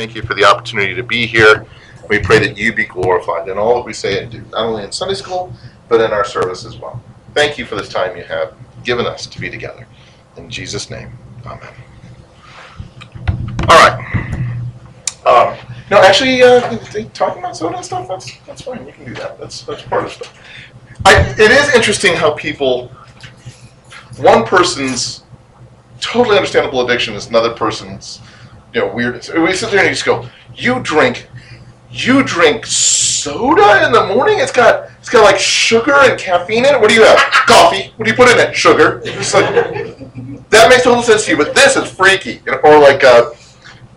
Thank you for the opportunity to be here. We pray that you be glorified in all that we say and do, not only in Sunday school, but in our service as well. Thank you for this time you have given us to be together. In Jesus' name, amen. All right. Um, no, actually, uh, talking about soda and stuff, that's, that's fine. You can do that. That's, that's part of stuff. I, it is interesting how people, one person's totally understandable addiction is another person's you know, weird. We sit there and you just go, you drink, you drink soda in the morning. It's got it's got like sugar and caffeine in it. What do you have? Coffee. What do you put in it? Sugar. It's like that makes total sense to you, but this is freaky. You know, Or like uh,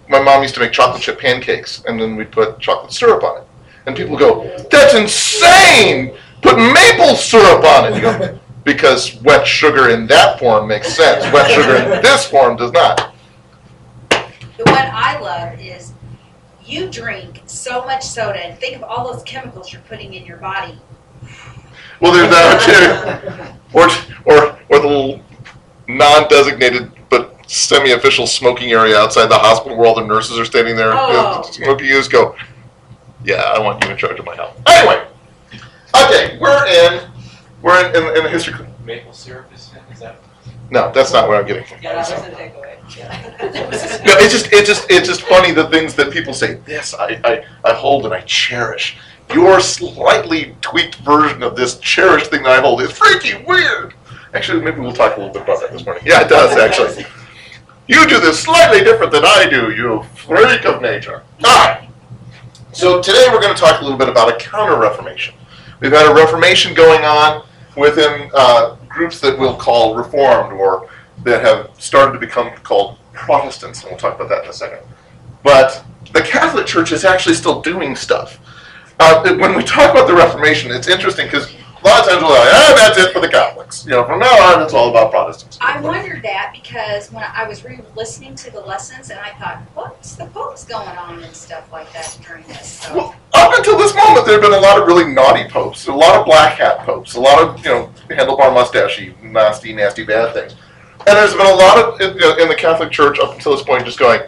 my mom used to make chocolate chip pancakes, and then we'd put chocolate syrup on it, and people go, "That's insane! Put maple syrup on it." You go, because wet sugar in that form makes sense. Wet sugar in this form does not. The one I love is you drink so much soda and think of all those chemicals you're putting in your body. Well, there's that too. Or, or, or the little non-designated but semi-official smoking area outside the hospital where all the nurses are standing there Oh. smoking. You just go, yeah, I want you in charge of my health. Anyway, okay, we're in, we're in, in, in the history. cl- Maple syrup is, is that? No, that's not what I'm getting from. Yeah, that was a takeaway. No, it's just, it's just, it's just funny the things that people say. This I, I, I hold and I cherish. Your slightly tweaked version of this cherished thing that I hold is freaky weird. Actually, maybe we'll talk a little bit about that this morning. Yeah, it does actually. You do this slightly different than I do, you freak of nature. All right. So today we're going to talk a little bit about a counter-reformation. We've had a reformation going on within uh, groups that we'll call Reformed or that have started to become called Protestants, and we'll talk about that in a second. But the Catholic Church is actually still doing stuff. Uh, when we talk about the Reformation, it's interesting because a lot of times we're like, ah, that's it for the Catholics. You know, from now on, it's all about Protestants. I wondered that because when I was re-listening to the lessons and I thought, what's the popes going on and stuff like that during this? So, Well, up until this moment, there have been a lot of really naughty popes, a lot of black hat popes, a lot of you know handlebar mustachey, nasty, nasty, bad things. And there's been a lot of in, in the Catholic Church up until this point just going,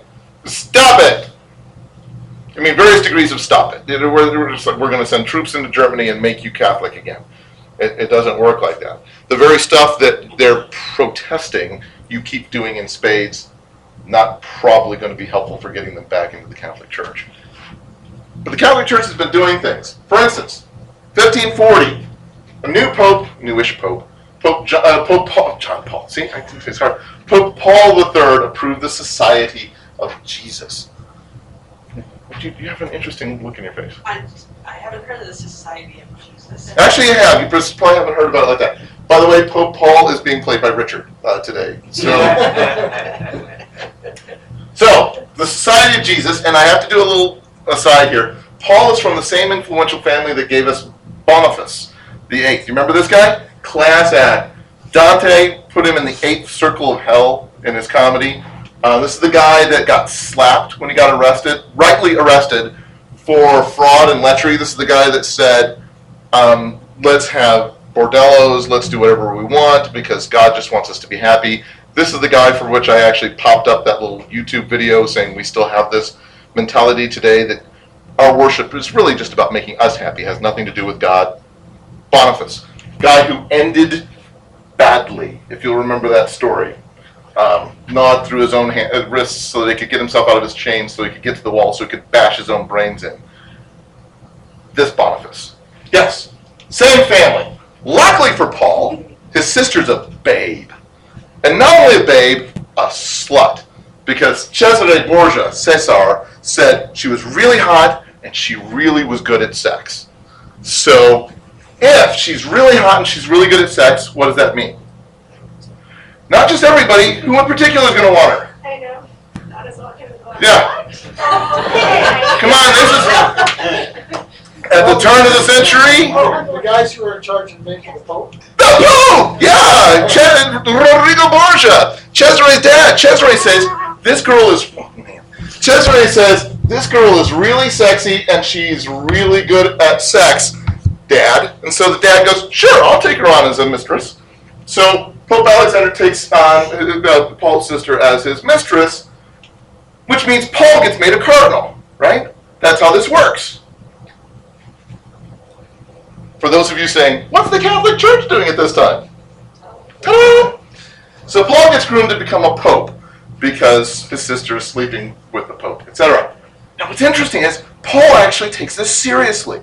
stop it. I mean, various degrees of stop it. We're, we're just like we're going to send troops into Germany and make you Catholic again. It, it doesn't work like that. The very stuff that they're protesting, you keep doing in spades, not probably going to be helpful for getting them back into the Catholic Church. But the Catholic Church has been doing things. For instance, 1540, a new pope, newish pope, Pope John, uh, Pope Paul, John Paul. See, I think it's hard. Pope Paul III approved the Society of Jesus. You, you have an interesting look in your face. I, I haven't heard of the Society of Jesus. Actually, you have. You probably haven't heard about it like that. By the way, Pope Paul is being played by Richard uh, today. So. So, the Society of Jesus, and I have to do a little aside here. Paul is from the same influential family that gave us Boniface, the eighth. You remember this guy? Class act. Dante put him in the eighth circle of hell in his comedy. Uh, this is the guy that got slapped when he got arrested, rightly arrested, for fraud and lechery. This is the guy that said, um, let's have bordellos, let's do whatever we want because God just wants us to be happy. This is the guy for which I actually popped up that little YouTube video saying we still have this mentality today that our worship is really just about making us happy, it has nothing to do with God. Boniface, guy who ended badly, if you'll remember that story. Um, gnawed through his own hand, uh, wrists so that he could get himself out of his chains so he could get to the wall so he could bash his own brains in. This Boniface. Yes, same family. Luckily for Paul, his sister's a babe. And not only a babe, a slut. Because Cesare Borgia, Cesar, said she was really hot and she really was good at sex. So, if she's really hot and she's really good at sex, what does that mean? Not just everybody, who in particular is going to want her? I know. Not gonna go. Yeah. Come on, this is at the turn of the century. Oh, the guys who are in charge of making the Pope? The Pope! Yeah! Ches- Rodrigo Borgia! Cesare's dad. Cesare says, this girl is. Oh, man. Cesare says, this girl is really sexy and she's really good at sex, dad. And so the dad goes, sure, I'll take her on as a mistress. So Pope Alexander takes on uh, Paul's sister as his mistress. which means Paul gets made a cardinal, right? That's how this works. For those of you saying, what's the Catholic Church doing at this time? Ta-da! So Paul gets groomed to become a pope because his sister is sleeping with the pope, etc. Now, what's interesting is Paul actually takes this seriously.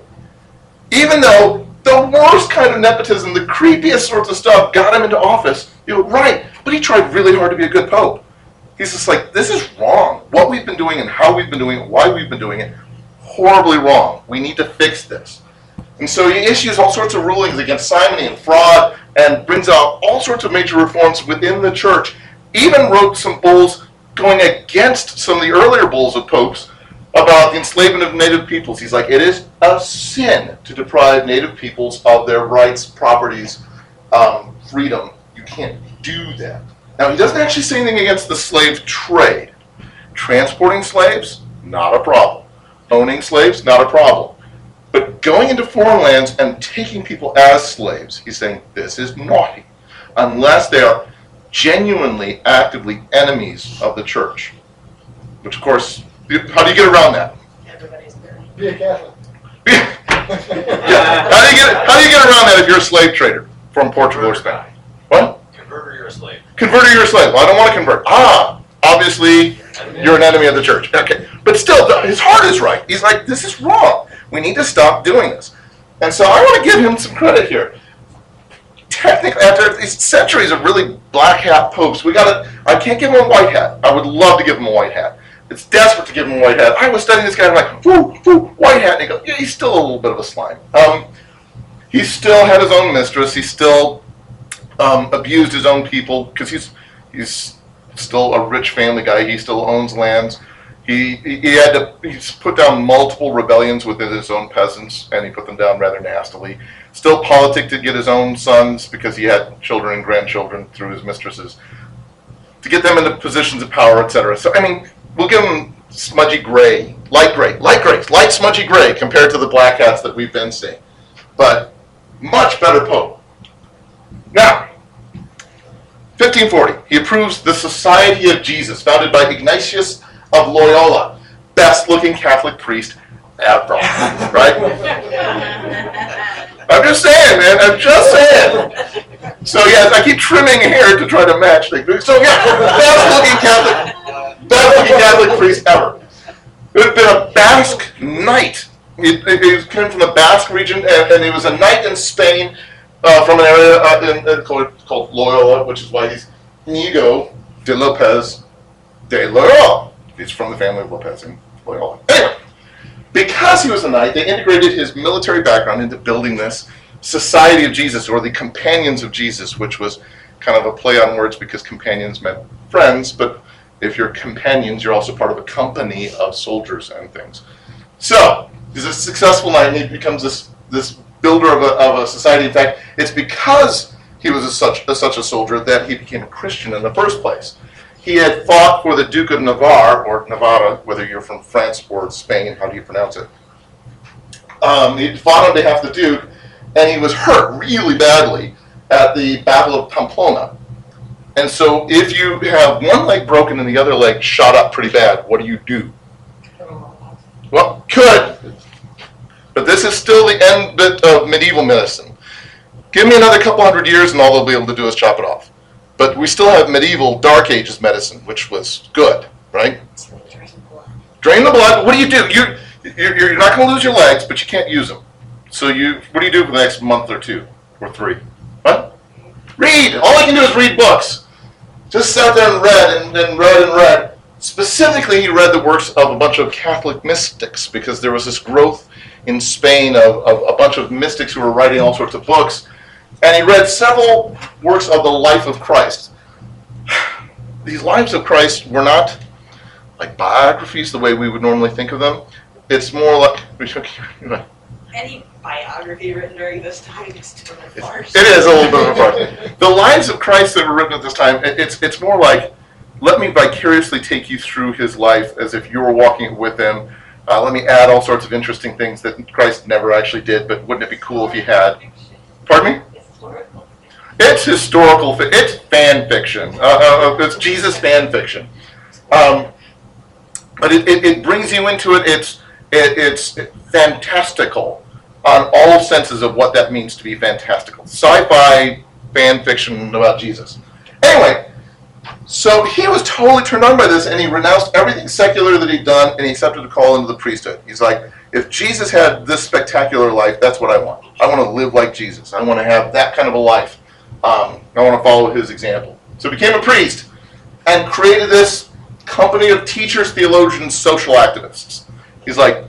Even though the worst kind of nepotism, the creepiest sorts of stuff, got him into office, you're right, but he tried really hard to be a good pope. He's just like, this is wrong. What we've been doing and how we've been doing it, why we've been doing it, horribly wrong. We need to fix this. And so he issues all sorts of rulings against simony and fraud and brings out all sorts of major reforms within the church. Even wrote some bulls going against some of the earlier bulls of popes about the enslavement of native peoples. He's like, it is a sin to deprive native peoples of their rights, properties, um, freedom. You can't do that. Now, he doesn't actually say anything against the slave trade. Transporting slaves, not a problem. Owning slaves, not a problem. But going into foreign lands and taking people as slaves, he's saying this is naughty, unless they are genuinely, actively enemies of the church. Which, of course, how do you get around that? Everybody's burning. Be a Catholic. yeah. How do you get how do you get around that if you're a slave trader from Portugal or Spain? What? Converter, you're a slave. Converter, you're a slave. Well, I don't want to convert. Ah, obviously you're an enemy of the church. Okay, but still, his heart is right. He's like, this is wrong. We need to stop doing this. And so I want to give him some credit here. Technically, after these centuries of really black hat popes, we got to. I can't give him a white hat. I would love to give him a white hat. It's desperate to give him a white hat. I was studying this guy, and I'm like, whoo, whoo, white hat. And he goes, yeah, he's still a little bit of a slime. Um, he still had his own mistress. He still um, abused his own people because he's he's still a rich family guy. He still owns lands. He, he had to he's put down multiple rebellions within his own peasants, and he put them down rather nastily. Still politic to get his own sons because he had children and grandchildren through his mistresses to get them into positions of power, etc. So I mean, we'll give him smudgy gray, light gray, light gray, light smudgy gray compared to the black hats that we've been seeing, but much better pope. Now, 1540, he approves the Society of Jesus, founded by Ignatius of Loyola, best looking Catholic priest ever, right? I'm just saying, man, I'm just saying. So, yes, I keep trimming hair to try to match things. So, yeah, best looking Catholic, best looking Catholic priest ever. It had been a Basque knight. He, he came from the Basque region, and, and he was a knight in Spain uh, from an area uh, in, in called, called Loyola, which is why he's Inigo de Lopez de Loyola. He's from the family of Lopez and Loyola. Anyway, because he was a knight, they integrated his military background into building this Society of Jesus, or the Companions of Jesus, which was kind of a play on words because companions meant friends, but if you're companions, you're also part of a company of soldiers and things. So, he's a successful knight, and he becomes this this builder of a, of a society. In fact, it's because he was a such a, such a soldier that he became a Christian in the first place. He had fought for the Duke of Navarre or Navarra, whether you're from France or Spain. How do you pronounce it? Um, he fought on behalf of the Duke, and he was hurt really badly at the Battle of Pamplona. And so, if you have one leg broken and the other leg shot up pretty bad, what do you do? Well, could, but this is still the end bit of medieval medicine. Give me another couple hundred years, and all they'll be able to do is chop it off. But we still have medieval Dark Ages medicine, which was good, right? Drain the blood. What do you do? You you're, you're not going to lose your legs, but you can't use them. So you, what do you do for the next month or two or three? What? Read. All I can do is read books. Just sat there and read and, and read and read. Specifically, he read the works of a bunch of Catholic mystics because there was this growth in Spain of, of a bunch of mystics who were writing all sorts of books. And he read several works of the life of Christ. These lives of Christ were not like biographies the way we would normally think of them. It's more like Any biography written during this time is to a farce. It is a little bit of a farce. The lives of Christ that were written at this time, it's it's more like, let me vicariously take you through his life as if you were walking with him. Uh, let me add all sorts of interesting things that Christ never actually did, but wouldn't it be cool if he had? Pardon me? It's historical. It's fan fiction. Uh, uh, uh, it's Jesus fan fiction. Um, but it, it, it brings you into it. It's it, it's fantastical on all senses of what that means to be fantastical. Sci-fi fan fiction about Jesus. Anyway, so he was totally turned on by this, and he renounced everything secular that he'd done, and he accepted a call into the priesthood. He's like, if Jesus had this spectacular life, that's what I want. I want to live like Jesus. I want to have that kind of a life. Um, I want to follow his example. So he became a priest and created this company of teachers, theologians, social activists. He's like,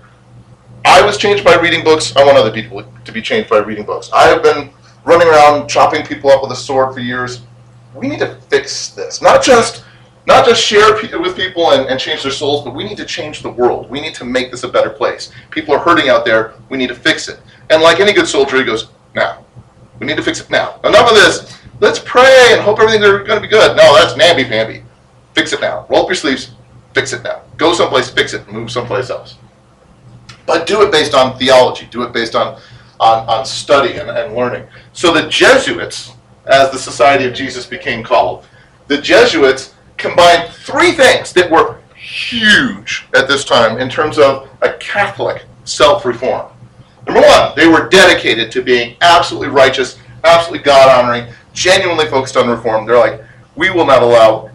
I was changed by reading books. I want other people to be changed by reading books. I have been running around chopping people up with a sword for years. We need to fix this. Not just not just share pe- with people and, and change their souls, but we need to change the world. We need to make this a better place. People are hurting out there. We need to fix it. And like any good soldier, he goes, now. We need to fix it now. Enough of this. Let's pray and hope everything's going to be good. No, that's namby-pamby. Fix it now. Roll up your sleeves. Fix it now. Go someplace, fix it, move someplace else. But do it based on theology. Do it based on, on, on study and, and learning. So the Jesuits, as the Society of Jesus became called, the Jesuits combined three things that were huge at this time in terms of a Catholic self-reform. Number one, they were dedicated to being absolutely righteous, absolutely God-honoring, genuinely focused on reform. They're like, we will not allow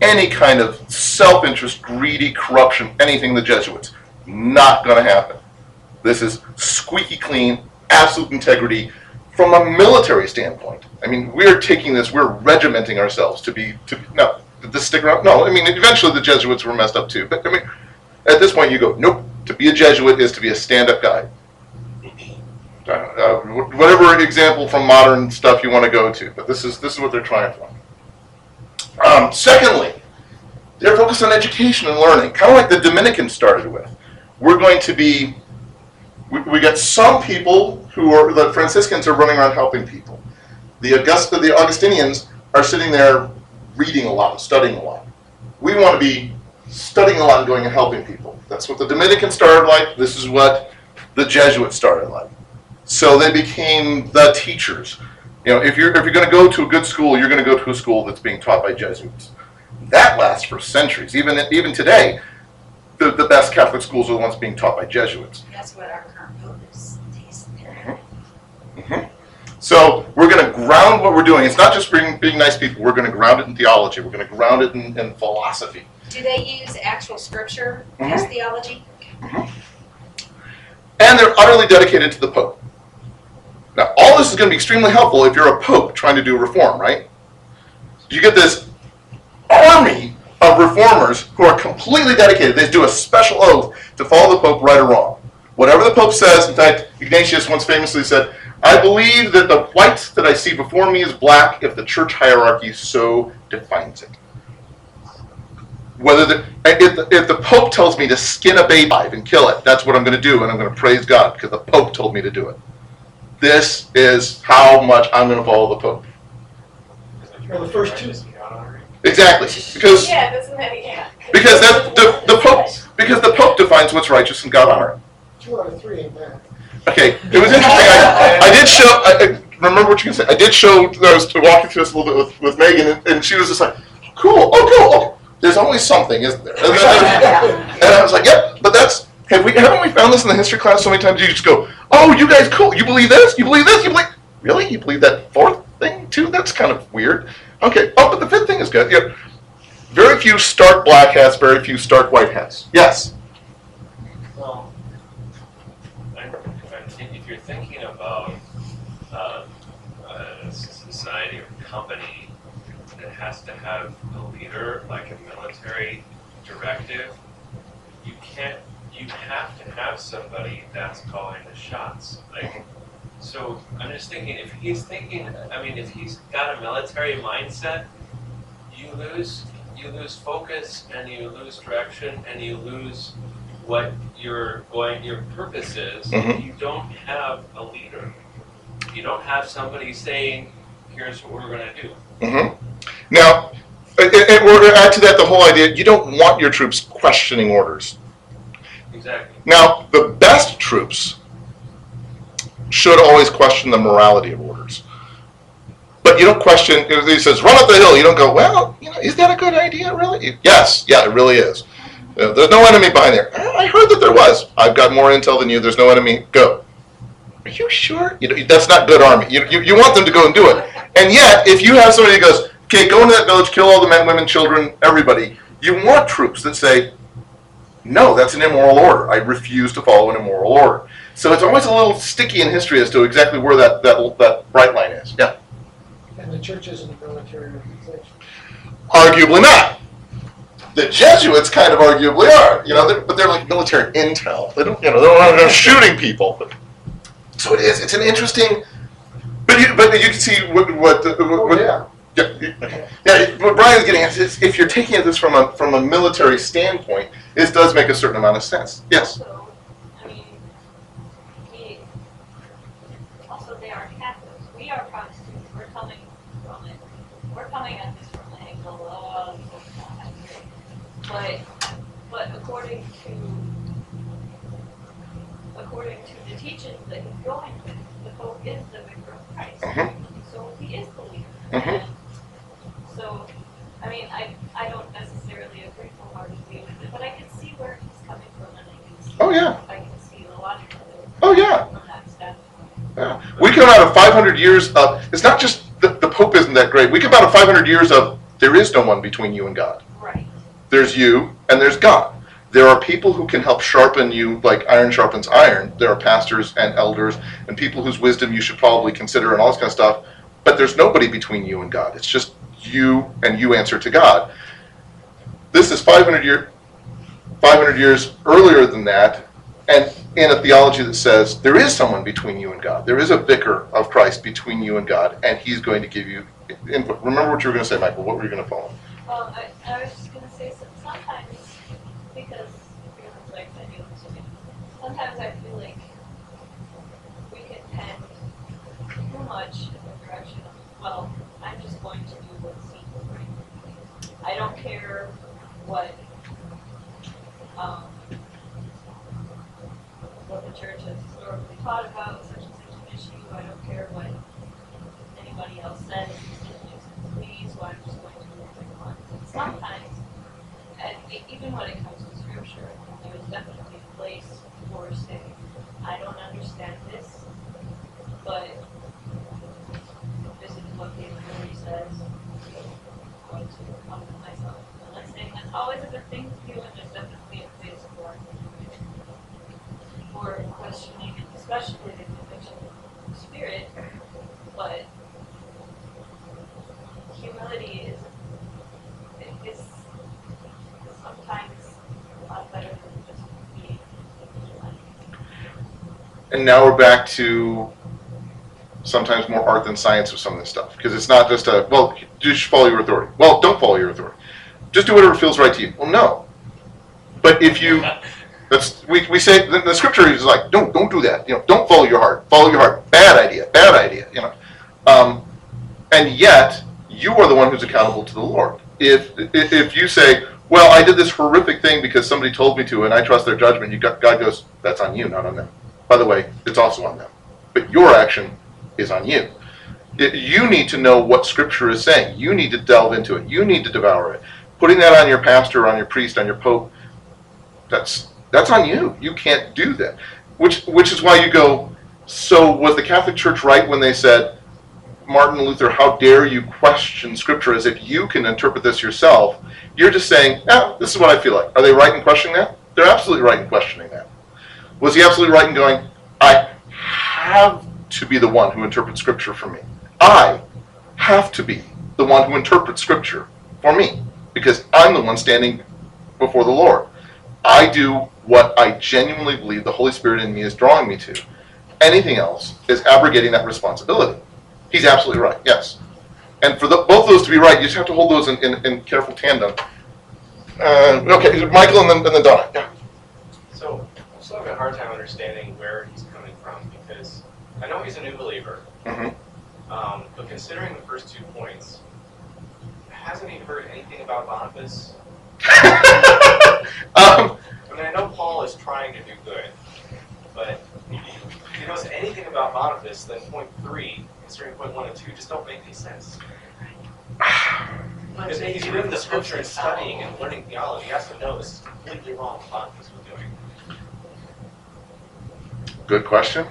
any kind of self-interest, greedy corruption, anything the Jesuits. Not going to happen. This is squeaky clean, absolute integrity from a military standpoint. I mean, we're taking this, we're regimenting ourselves to be, to no, this stick around? No, I mean, eventually the Jesuits were messed up too. But I mean, at this point you go, nope, to be a Jesuit is to be a stand-up guy. Uh, whatever example from modern stuff you want to go to, but this is this is what they're trying for. Um, secondly, they're focused on education and learning, kind of like the Dominicans started with. We're going to be, we, we got some people who are, the Franciscans are running around helping people. The Augusta, the Augustinians are sitting there reading a lot and studying a lot. We want to be studying a lot and going and helping people. That's what the Dominicans started like. This is what the Jesuits started like. So they became the teachers. You know, if you're if you're going to go to a good school, you're going to go to a school that's being taught by Jesuits. That lasts for centuries. Even even today, the, the best Catholic schools are the ones being taught by Jesuits. That's what our current pope is. He's, So we're going to ground what we're doing. It's not just being, being nice people. We're going to ground it in theology. We're going to ground it in, in philosophy. do they use actual scripture mm-hmm. as theology? Mm-hmm. And they're utterly dedicated to the Pope. Now, all this is going to be extremely helpful if you're a Pope trying to do reform, right? You get this army of reformers who are completely dedicated. They do a special oath to follow the Pope right or wrong. Whatever the Pope says, in fact, Ignatius once famously said, I believe that the white that I see before me is black if the church hierarchy so defines it. Whether the, if, the, if the Pope tells me to skin a baby and kill it, that's what I'm going to do, and I'm going to praise God because the Pope told me to do it. This is how much I'm going to follow the Pope. Well, the first two- Exactly, because Yeah, doesn't that, yeah. because that the, the Pope because the Pope defines what's righteous and God honoring. Two out of three ain't bad. Okay, it was interesting. I, I did show. I, I remember what you can say. I did show. I was walking through this a little bit with, with Megan, and, and she was just like, "Cool, oh, cool. Oh, there's always something, isn't there?" And, then- and I was like, "Yep." But that's have we haven't we found this in the history class so many times? You just go, "Oh, you guys, cool. You believe this? You believe this? You believe really? You believe that fourth thing too? That's kind of weird." Okay. Oh, but the fifth thing is good. Yeah. Very few stark black hats. Very few stark white hats. Yes. If you're thinking about um, a society or company that has to have a leader, like a military directive, you can't. You have to have somebody that's calling the shots. Like, so I'm just thinking if he's thinking, I mean, if he's got a military mindset, you lose you lose focus and you lose direction and you lose what your going your purpose is Mhm. you don't have a leader you don't have somebody saying here's what we're going to do hmm Now, and, and we're to add to that the whole idea you don't want your troops questioning orders. Exactly Now, the best troops should always question the morality of orders. But you don't question, he says, run up the hill, you don't go, well, you know, is that a good idea, really? Yes, yeah, it really is. Uh, There's no enemy behind there. I I heard that there was. I've got more intel than you. There's no enemy. Go. Are you sure? You know, that's not good army. You, you, you want them to go and do it. And yet, if you have somebody who goes, okay, go into that village, kill all the men, women, children, everybody, you want troops that say, no, that's an immoral order. I refuse to follow an immoral order. So it's always a little sticky in history as to exactly where that, that, that bright line is. Yeah. And the church isn't a military organization. Arguably not. The Jesuits kind of arguably are, you know, they're, but they're like military intel. They don't, you know, they're not they're shooting people. So it is. It's an interesting. But you, but you can see what what, what, Oh, what yeah. yeah, yeah. What Brian's getting at is if you're taking this from a from a military standpoint, this does make a certain amount of sense. Yes. Also, I mean, we, also they are Catholics. We are Protestants. We're coming from it. We're coming at this from the angle of, but, but according to, according to the teachings that he's going with, the Pope is the vicar of Christ. Mhm. So he is the leader. Mhm. And So, I mean, I, I don't necessarily agree wholeheartedly with it, but I can see where he's coming from and I can see. Oh, yeah. I can see the logic of it. Oh, yeah. From that standpoint. Yeah. We come out of 500 years of. It's not just the, the Pope isn't that great. We come out of 500 years of there is no one between you and God. Right. There's you and there's God. There are people who can help sharpen you like iron sharpens iron. There are pastors and elders and people whose wisdom you should probably consider and all this kind of stuff. But there's nobody between you and God. It's just you and you answer to God. This is 500 year 500 years earlier than that and in a theology that says there is someone between you and God. There is a vicar of Christ between you and God and he's going to give you input. Remember what you were going to say, Michael. What were you going to follow? Well, I, I was just gonna say sometimes, because, sometimes I feel like we can tend too much in the direction of, well, I'm just going to do what seems right. I don't care what, um, what the church has historically taught about such and such an issue, I don't care what anybody else says, it's me, I'm just going to move on. Want. Sometimes, and even when it comes to scripture, there is definitely a place for saying, I don't understand this, but this is what the authority says, I'm going to come to myself. I'm not saying that's always a good thing to do, and there's definitely a place for for questioning, especially the conviction of the spirit, but humility is is sometimes a lot better than just being vigilant. Now we're back to sometimes more art than science with some of this stuff. Because it's not just a, well, just follow your authority. Well, don't follow your authority. Just do whatever feels right to you. Well, no. But if you, that's, we, we say, the, the scripture is like, don't, don't do that. You know, don't follow your heart. Follow your heart. Bad idea. Bad idea. You know. Um, and yet, you are the one who's accountable to the Lord. If, if, if you say, well, I did this horrific thing because somebody told me to and I trust their judgment, you got, God goes, that's on you, not on them. By the way, it's also on them. But your action is on you. It- you need to know what Scripture is saying. You need to delve into it. You need to devour it. Putting that on your pastor, on your priest, on your pope, that's that's on you. You can't do that. Which which is why you go. So was the Catholic Church right when they said, Martin Luther, how dare you question Scripture as if you can interpret this yourself? You're just saying, yeah, this is what I feel like. Are they right in questioning that? They're absolutely right in questioning that. Was he absolutely right in going, I have to be the one who interprets Scripture for me? I have to be the one who interprets Scripture for me because I'm the one standing before the Lord. I do what I genuinely believe the Holy Spirit in me is drawing me to. Anything else is abrogating that responsibility. He's absolutely right, yes. And for the, both those to be right, you just have to hold those in, in, in careful tandem. Uh, okay, Michael and then, and then Donna. Yeah. So I'm still having a hard time understanding where he's coming from because I know he's a new believer, Mhm. um, but considering the first two points, hasn't he heard anything about Boniface? um, I mean, I know Paul is trying to do good, but if he knows anything about Boniface, then point three, considering point one and two, just don't make any sense. If he's reading the scripture and studying and learning theology, he has to know this is completely wrong thought this we're doing. Good question.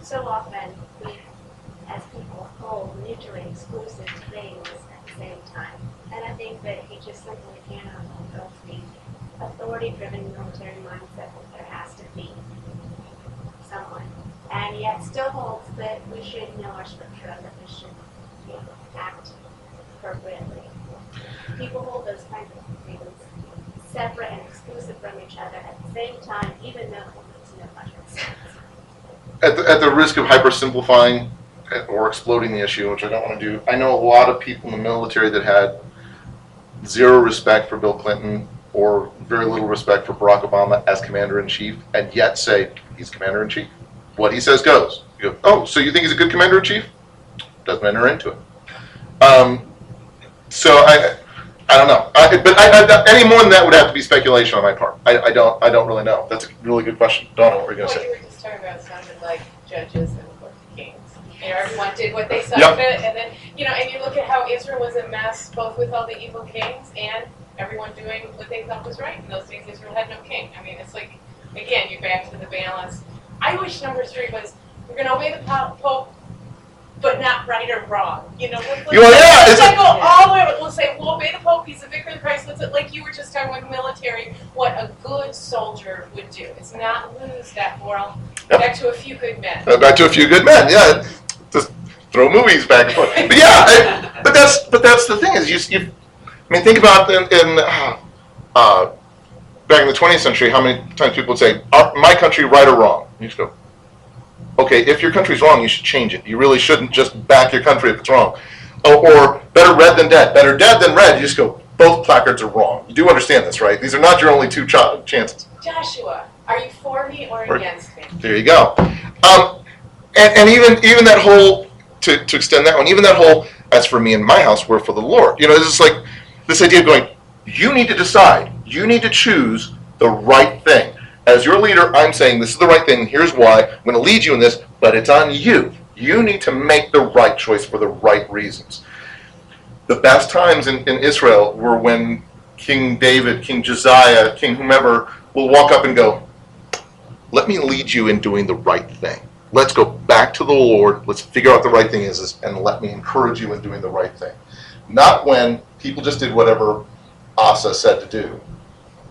So often, we, as people, hold mutually exclusive things at the same time. And I think that he just simply cannot hold the authority-driven military mindset that there has to be someone. And yet still holds that we should know our scripture and that we should you know, act appropriately. People hold those kinds of things separate and exclusive from each other at the same time, even though At the, at the risk of hypersimplifying or exploding the issue, which I don't want to do, I know a lot of people in the military that had zero respect for Bill Clinton or very little respect for Barack Obama as commander in chief, and yet say he's commander in chief. What he says goes. You go, oh, so you think he's a good commander in chief? Doesn't enter into it. Um, so I, I don't know. I, but I, I, any more than that would have to be speculation on my part. I, I don't, I don't really know. That's a really good question. Donna, what were you gonna What say? you were just talking about sounded like judges and Court Kings. You know, everyone did what they saw Yep. fit, and then, you know, and you look at how Israel was a mess, both with all the evil kings and everyone doing what they thought was right. In those days, Israel had no king. I mean, it's like, again, you're back to the balance. I wish number three was, we're gonna obey the po- Pope, but not right or wrong. You know, let's, let's, You yeah, let's it's not go all the way. We'll say we'll obey the Pope. He's the vicar of Christ. Let's like you were just talking with military. What a good soldier would do is not lose that moral. Yep. Back to a few good men. Uh, back to a few good men. Yeah, just throw movies back and forth. But yeah, I, but that's but that's the thing is you. you I mean, think about in, in uh, uh, back in the 20th century, how many times people would say, "My country, right or wrong?" You just go, "Okay, if your country's wrong, you should change it. You really shouldn't just back your country if it's wrong." Or, or better red than dead. Better dead than red. You just go. Both placards are wrong. You do understand this, right? These are not your only two ch- chances. Joshua, are you for me or Or- against me? There you go. Um, and, and even even that whole to, to extend that one, even that whole as for me and my house, we're for the Lord. You know, this is like this idea of going. You need to decide. You need to choose the right thing. As your leader, I'm saying this is the right thing. Here's why. I'm going to lead you in this, but it's on you. You need to make the right choice for the right reasons. The best times in, in Israel were when King David, King Josiah, King whomever will walk up and go, let me lead you in doing the right thing. Let's go back to the Lord. Let's figure out the right thing is, and let me encourage you in doing the right thing. Not when people just did whatever Asa said to do,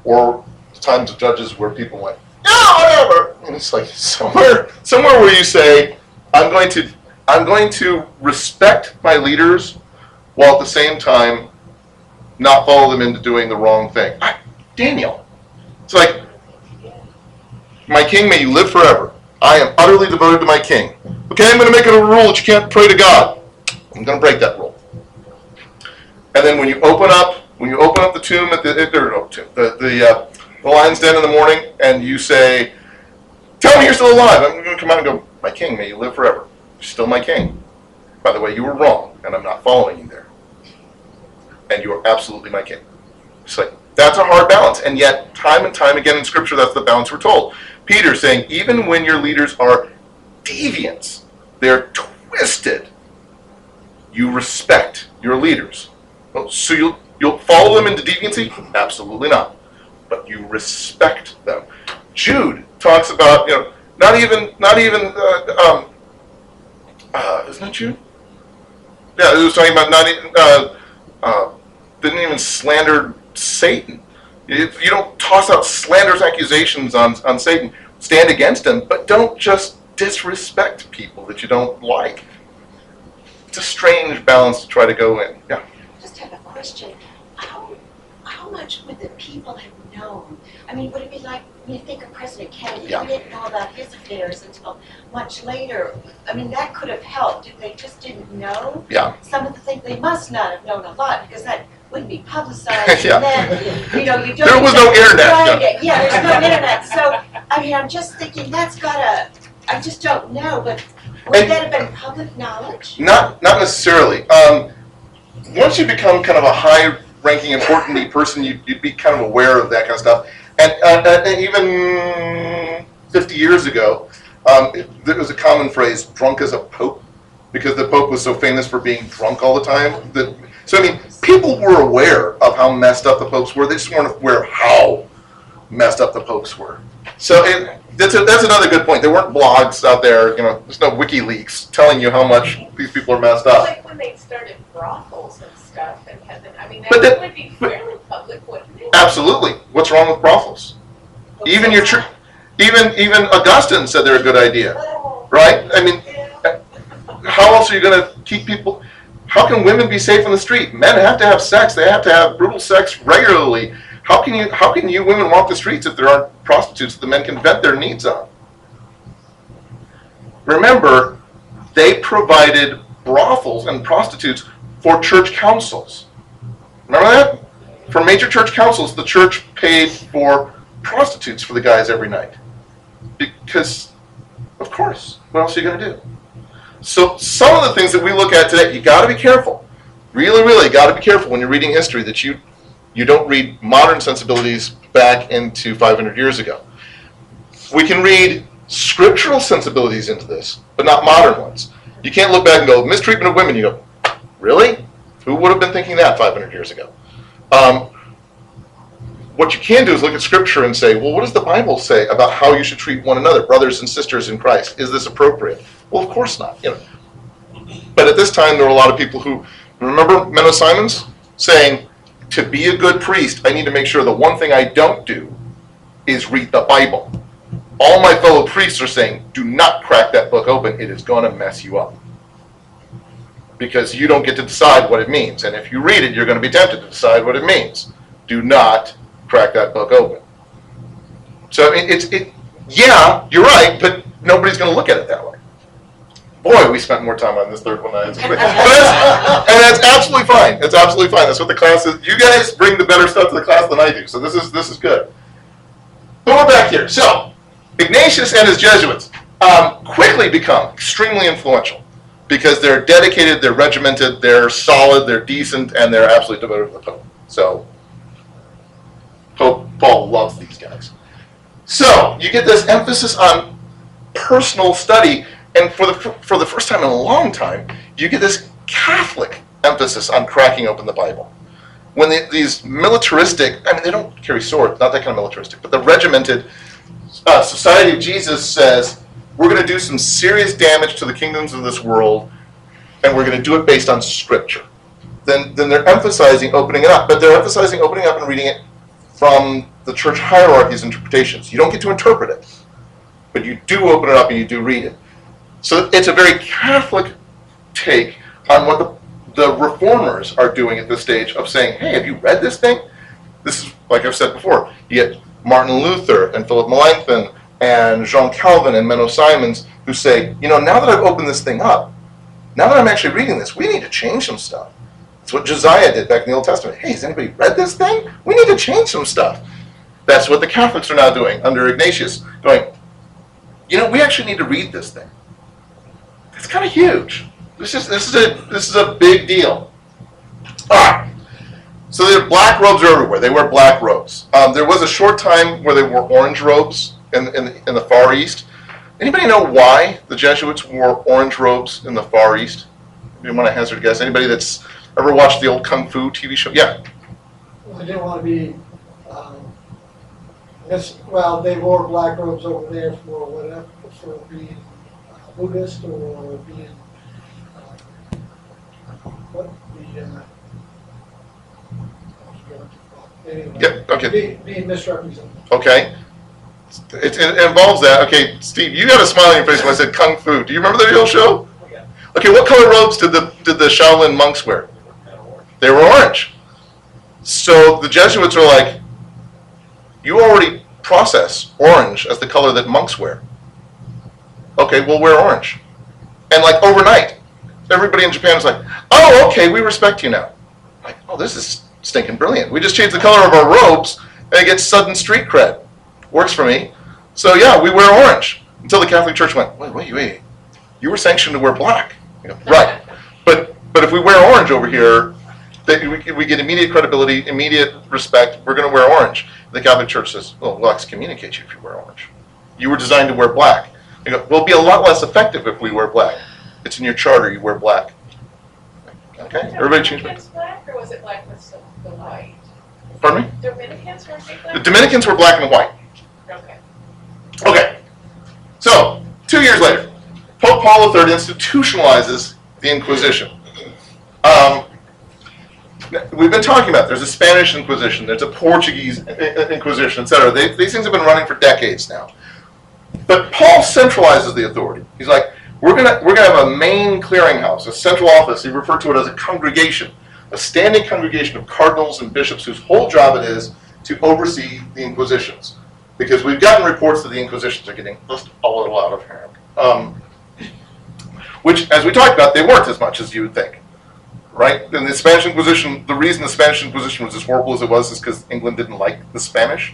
or times of judges where people went, yeah, whatever. And it's like somewhere, somewhere where you say, I'm going to, I'm going to respect my leaders, while at the same time not follow them into doing the wrong thing. I, Daniel, it's like my king, may you live forever. I am utterly devoted to my king. Okay, I'm going to make it a rule that you can't pray to God. I'm going to break that rule. And then when you open up, when you open up the tomb at the, uh, or no, tomb, the the, uh, the lion's den in the morning, and you say, "Tell me you're still alive," I'm going to come out and go, "My king, may you live forever. You're still my king. By the way, you were wrong, and I'm not following you there. And you are absolutely my king." It's like that's a hard balance, and yet time and time again in Scripture, that's the balance we're told. Peter saying, even when your leaders are deviants, they're twisted, you respect your leaders. So you'll you'll follow them into deviancy? Absolutely not. But you respect them. Jude talks about you know not even not even uh, um, uh, isn't it Jude? Yeah, it was talking about not even uh, uh, didn't even slander Satan. You, you don't toss out slanderous accusations on, on Satan. Stand against him, but don't just disrespect people that you don't like. It's a strange balance to try to go in. Yeah. just have a question. How, much would the people have known? I mean, would it be like, when you think of President Kennedy, Yeah. we didn't know about his affairs until much later. I mean, that could have helped if they just didn't know. Yeah. Some of the things, they must not have known a lot, because that wouldn't be publicized. Yeah. And then, you know, you don't. There was no internet, yeah. Yeah, there's no internet. So, I mean, I'm just thinking, that's gotta, I just don't know, but would And- that have been public knowledge? Not not necessarily. Um, once you become kind of a high-ranking, important person, you, you'd be kind of aware of that kind of stuff. And, uh, uh, even 50 years ago, um, it, there was a common phrase, "drunk as a pope," because the pope was so famous for being drunk all the time. That So I mean, people were aware of how messed up the popes were. They just weren't aware of how messed up the popes were. So it, that's a, that's another good point. There weren't blogs out there. You know, there's no WikiLeaks telling you how much these people are messed up. Like when they started brothels and stuff and had them, I mean, But that that- would be fairly public, wouldn't it? Absolutely. What's wrong with brothels? Even your church, even even Augustine said they're a good idea, right? I mean, how else are you going to keep people? How can women be safe on the street? Men have to have sex. They have to have brutal sex regularly. How can you how can you women walk the streets if there aren't prostitutes that the men can vent their needs on? Remember, they provided brothels and prostitutes for church councils. Remember that? For major church councils, the church paid for prostitutes for the guys every night. Because, of course, what else are you going to do? So, some of the things that we look at today, you got to be careful. Really, really got to be careful when you're reading history that you you don't read modern sensibilities back into 500 years ago. We can read scriptural sensibilities into this, but not modern ones. You can't look back and go mistreatment of women. You go, really? Who would have been thinking that 500 years ago? Um, what you can do is look at scripture and say, well, what does the Bible say about how you should treat one another, brothers and sisters in Christ? Is this appropriate? Well, of course not. You know. But at this time, there were a lot of people who remember Menno Simons saying, to be a good priest, I need to make sure the one thing I don't do is read the Bible. All my fellow priests are saying, do not crack that book open. It is going to mess you up. Because you don't get to decide what it means. And if you read it, you're going to be tempted to decide what it means. Do not crack that book open. So it's it. Yeah, you're right, but nobody's going to look at it that way. Boy, we spent more time on this third one than I. But that's- and that's absolutely fine. It's absolutely fine. That's what the class is. You guys bring the better stuff to the class than I do, so this is this is good. But we're back here. So Ignatius and his Jesuits um, quickly become extremely influential because they're dedicated, they're regimented, they're solid, they're decent, and they're absolutely devoted to the Pope. So Pope Paul loves these guys. So you get this emphasis on personal study, and for the for the first time in a long time, you get this Catholic emphasis on cracking open the Bible. When the, these militaristic, I mean, they don't carry swords, not that kind of militaristic, but the regimented uh, Society of Jesus says we're going to do some serious damage to the kingdoms of this world, and we're going to do it based on Scripture. Then, then they're emphasizing opening it up, but they're emphasizing opening up and reading it from the church hierarchy's interpretations. You don't get to interpret it, but you do open it up and you do read it. So it's a very Catholic take on what the, the reformers are doing at this stage of saying, hey, have you read this thing? This is, like I've said before, you get Martin Luther and Philip Melanchthon and Jean Calvin and Menno Simons who say, you know, now that I've opened this thing up, now that I'm actually reading this, we need to change some stuff. That's what Josiah did back in the Old Testament. Hey, has anybody read this thing? We need to change some stuff. That's what the Catholics are now doing under Ignatius, going, you know, we actually need to read this thing. It's kind of huge. This is this is a this is a big deal. All right. So their black robes are everywhere. They wear black robes. Um, there was a short time where they wore orange robes in in the, in the Far East. Anybody know why the Jesuits wore orange robes in the Far East? You want to hazard a guess? Anybody that's ever watched the old Kung Fu TV show? Yeah. Well, They didn't want to be, um, well, they wore black robes over there for whatever, for being Buddhist or being, uh, what, the, uh, anyway. Yep. Okay. Being, being misrepresented. Okay. It, it involves that. Okay, Steve, you got a smile on your face when I said Kung Fu. Do you remember the real show? Yeah. Okay, what color robes did the did the Shaolin monks wear? They were orange. So the Jesuits were like, you already process orange as the color that monks wear. Okay, we'll wear orange. And like overnight, everybody in Japan was like, oh, okay, we respect you now. Like, oh, this is stinking brilliant. We just changed the color of our robes and it gets sudden street cred. Works for me. So yeah, we wear orange. Until the Catholic Church went, wait, wait, wait. You were sanctioned to wear black. Go, right. But but if we wear orange over here, we, we get immediate credibility, immediate respect. We're going to wear orange. The Catholic Church says, well, we'll excommunicate you if you wear orange. You were designed to wear black. You go, we'll be a lot less effective if we wear black. It's in your charter, you wear black. Okay, everybody change back. Dominicans black, or was it black with some, the white? Pardon me? Dominicans were they black? The Dominicans were black and white. Okay. Okay. So, two years later, Pope Paul III institutionalizes the Inquisition. Um, we've been talking about there's a Spanish Inquisition, there's a Portuguese I- I- Inquisition, etc. They, these things have been running for decades now. But Paul centralizes the authority. He's like, we're gonna we're gonna have a main clearinghouse, a central office. He referred to it as a congregation, a standing congregation of cardinals and bishops whose whole job it is to oversee the inquisitions because we've gotten reports that the Inquisitions are getting just a little out of hand. Um, which, as we talked about, they weren't as much as you would think, right? In the Spanish Inquisition, the reason the Spanish Inquisition was as horrible as it was is because England didn't like the Spanish,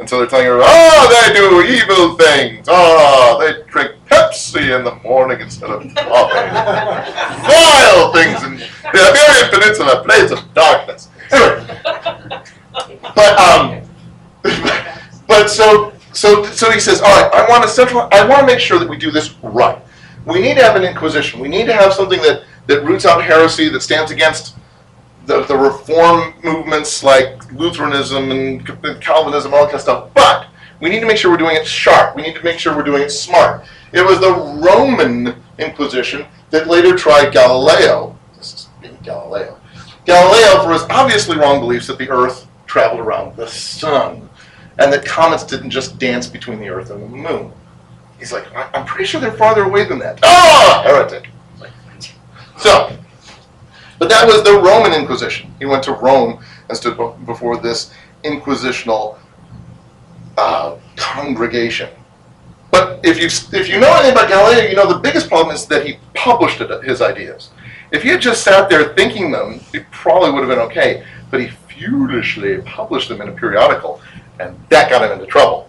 and so they're telling her, "Oh, they do evil things. Oh, they drink Pepsi in the morning instead of coffee. Vile things in the Iberian Peninsula, place of darkness." Anyway, but um. But so so so he says, all right, I want to central I want to make sure that we do this right. We need to have an inquisition. We need to have something that, that roots out heresy, that stands against the, the reform movements like Lutheranism and Calvinism, all that kind of stuff. But we need to make sure we're doing it sharp. We need to make sure we're doing it smart. It was the Roman Inquisition that later tried Galileo. This is Galileo. Galileo for his obviously wrong beliefs that the Earth traveled around the sun and that comets didn't just dance between the Earth and the Moon. He's like, "I- I'm pretty sure they're farther away than that. Ah, heretic. So, but that was the Roman Inquisition. He went to Rome and stood before this inquisitional uh, congregation. But if you if you know anything about Galileo, you know the biggest problem is that he published it, his ideas. If he had just sat there thinking them, it probably would have been okay. But he foolishly published them in a periodical, and that got him into trouble.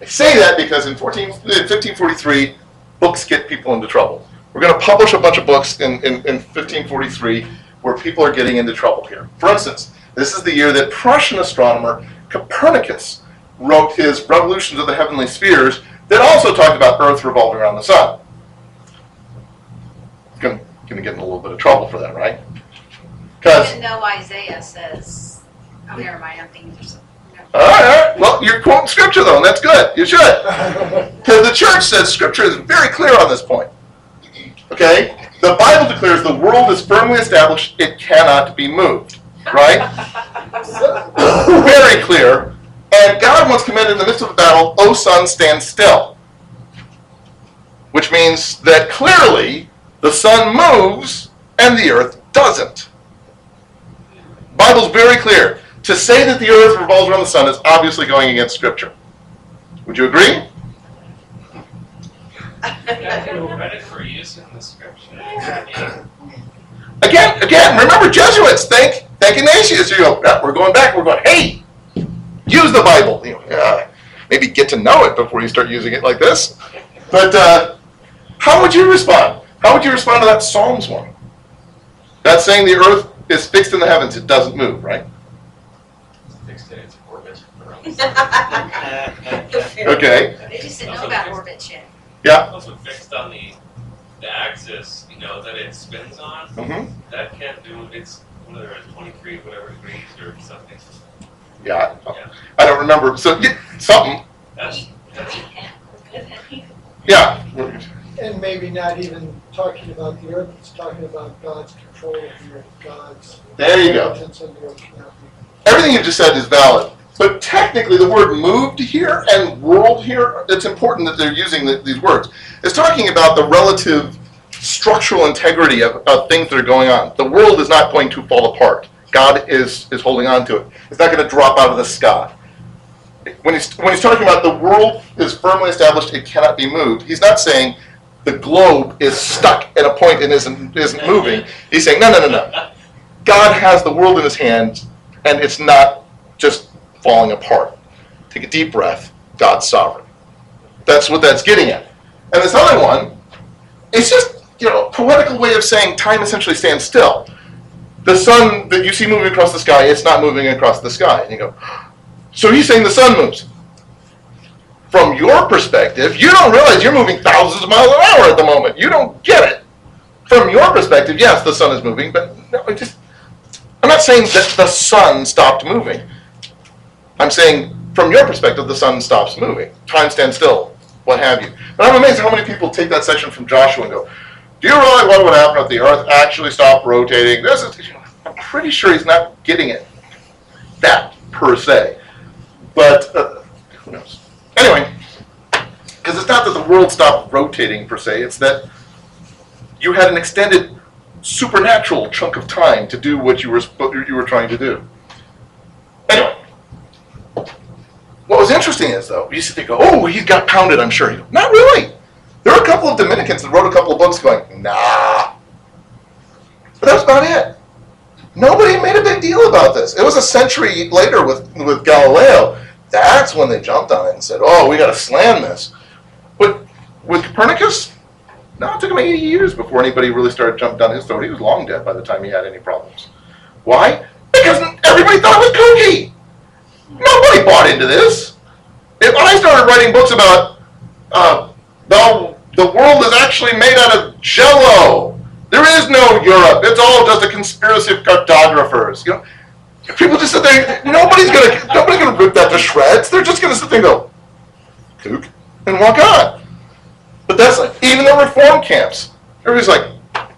I say that because in 14, 1543, books get people into trouble. We're going to publish a bunch of books in, in, in 1543 where people are getting into trouble here. For instance, this is the year that Prussian astronomer Copernicus wrote his Revolutions of the Heavenly Spheres that also talked about Earth revolving around the sun. Going to get in a little bit of trouble for that, right? Because Even though Isaiah says, oh, never mind, I'm thinking there's something. All right, all right. Well, you're quoting scripture though, and that's good. You should. Because the church says scripture is very clear on this point. Okay? The Bible declares the world is firmly established, it cannot be moved. Right? very clear. And God once commanded in the midst of a battle, O sun, stand still. Which means that clearly the sun moves and the earth doesn't. Bible's very clear. To say that the earth revolves around the sun is obviously going against scripture. Would you agree? Credit for using the scripture. Again, again, remember Jesuits, think thank Ignatius. You go, "Yeah, we're going back, we're going, hey, use the Bible. You know, uh, maybe get to know it before you start using it like this. But uh, how would you respond? How would you respond to that Psalms one? That's saying the earth is fixed in the heavens, it doesn't move, right? It's fixed in its orbit around the sun. Okay. They just didn't know about orbit yet. Yeah. Also fixed on the, the axis, you know, that it spins on, hmm that can't do, it's, whether it's twenty-three, whatever degrees or something. Yeah. I, I don't remember. So yeah, something. That's, that's, Yeah. And maybe not even talking about the earth, it's talking about God's control of the earth, God's. There you go. intelligence the. Everything you just said is valid. But technically, the word moved here and world here, it's important that they're using the, these words. It's talking about the relative structural integrity of, of things that are going on. The world is not going to fall apart. God is, is holding on to it. It's not going to drop out of the sky. When he's, when he's talking about the world is firmly established, it cannot be moved, he's not saying the globe is stuck at a point and isn't, isn't moving. He's saying, no, no, no, no. God has the world in his hands, and it's not just falling apart. Take a deep breath. God's sovereign. That's what that's getting at. And this other one, it's just you know poetical way of saying time essentially stands still. The sun that you see moving across the sky, it's not moving across the sky. And you go, so he's saying the sun moves. From your perspective, you don't realize you're moving thousands of miles an hour at the moment. You don't get it. from your perspective, yes, the sun is moving, but no, just, I'm not saying that the sun stopped moving. I'm saying from your perspective, the sun stops moving. Time stands still, what have you. But I'm amazed how many people take that section from Joshua and go, do you realize what would happen if the earth actually stopped rotating? This is, I'm pretty sure he's not getting it that per se. But uh, who knows? Anyway, because it's not that the world stopped rotating per se, it's that you had an extended supernatural chunk of time to do what you were you were trying to do. Anyway, what was interesting is though, you there and go, "Oh, he got pounded." I'm sure. Not really. There are a couple of Dominicans that wrote a couple of books going, "Nah," but that's about it. Nobody made a big deal about this. It was a century later with with Galileo. That's when they jumped on it and said, "Oh, we got to slam this." But with Copernicus, no, it took him 80 years before anybody really started jumping down his throat. He was long dead by the time he had any problems. Why? Because everybody thought it was kooky. Nobody bought into this. If I started writing books about uh, the the world is actually made out of Jello, there is no Europe. It's all just a conspiracy of cartographers. You know, people just sit there. Nobody's gonna nobody's gonna rip that to shreds. They're just gonna sit there and go, kook, and walk on. But that's like, even the reform camps. Everybody's like,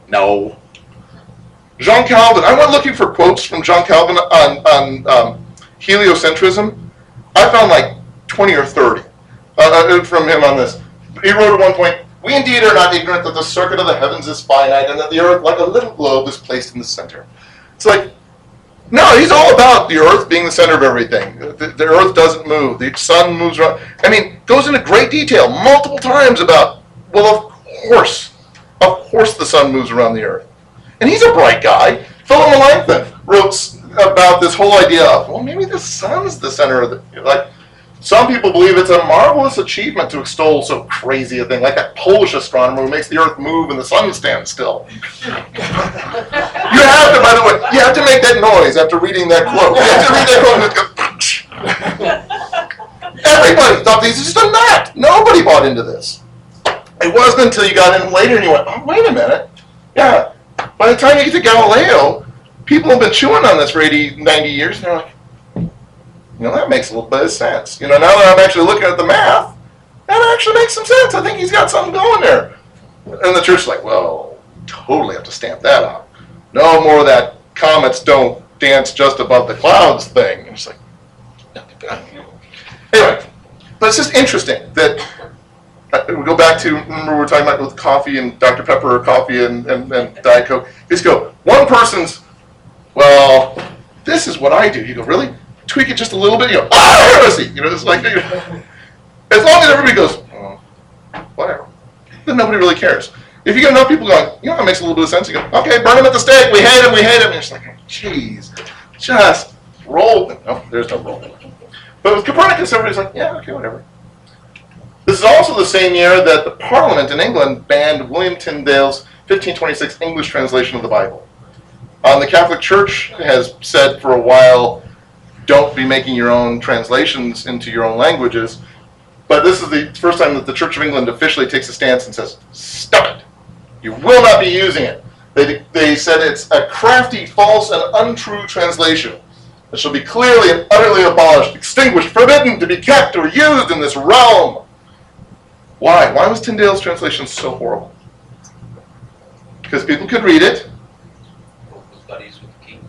no. Jean Calvin. I went looking for quotes from Jean Calvin on on um, heliocentrism. I found like twenty or thirty uh, uh, from him on this. He wrote at one point, "We indeed are not ignorant that the circuit of the heavens is finite, and that the earth, like a little globe, is placed in the center." It's like, no, he's all about the earth being the center of everything. The, the earth doesn't move. The sun moves around. I mean, goes into great detail multiple times about, well, of course, of course the sun moves around the earth. And he's a bright guy. Philip Melanchthon wrote about this whole idea of, well, maybe the sun's the center of the, like, some people believe it's a marvelous achievement to extol so crazy a thing, like that Polish astronomer who makes the earth move and the sun stand still. You have to, by the way, you have to make that noise after reading that quote. You have to read that quote and go, Everybody thought this is just a knot. Nobody bought into this. It wasn't until you got in later and you went, oh, wait a minute. Yeah, by the time you get to Galileo, people have been chewing on this for 80, 90 years, and they're like, you know, that makes a little bit of sense. You know, now that I'm actually looking at the math, that actually makes some sense. I think he's got something going there. And the church's like, well, totally have to stamp that out. No more of that comets don't dance just above the clouds thing. And it's like, anyway, but it's just interesting that uh, we go back to remember we were talking about with coffee and Dr Pepper or coffee and, and, and Diet Coke. Just go one person's. Well, this is what I do. You go really tweak it just a little bit. You go ah heresy. You know it's like you know, as long as everybody goes oh, whatever, then nobody really cares. If you get enough people going, you know, that makes a little bit of sense. You go, okay, burn him at the stake. We hate him. We hate him. And it's like, jeez, just roll. No, there's no roll. But with Copernicus, everybody's like, yeah, okay, whatever. This is also the same year that the Parliament in England banned William Tyndale's 1526 English translation of the Bible. Um, the Catholic Church has said for a while, don't be making your own translations into your own languages. But this is the first time that the Church of England officially takes a stance and says, stop it. You will not be using it. They, they said it's a crafty, false, and untrue translation that shall be clearly and utterly abolished, extinguished, forbidden to be kept or used in this realm. Why? Why was Tyndale's translation so horrible? Because people could read it. was buddies with the king.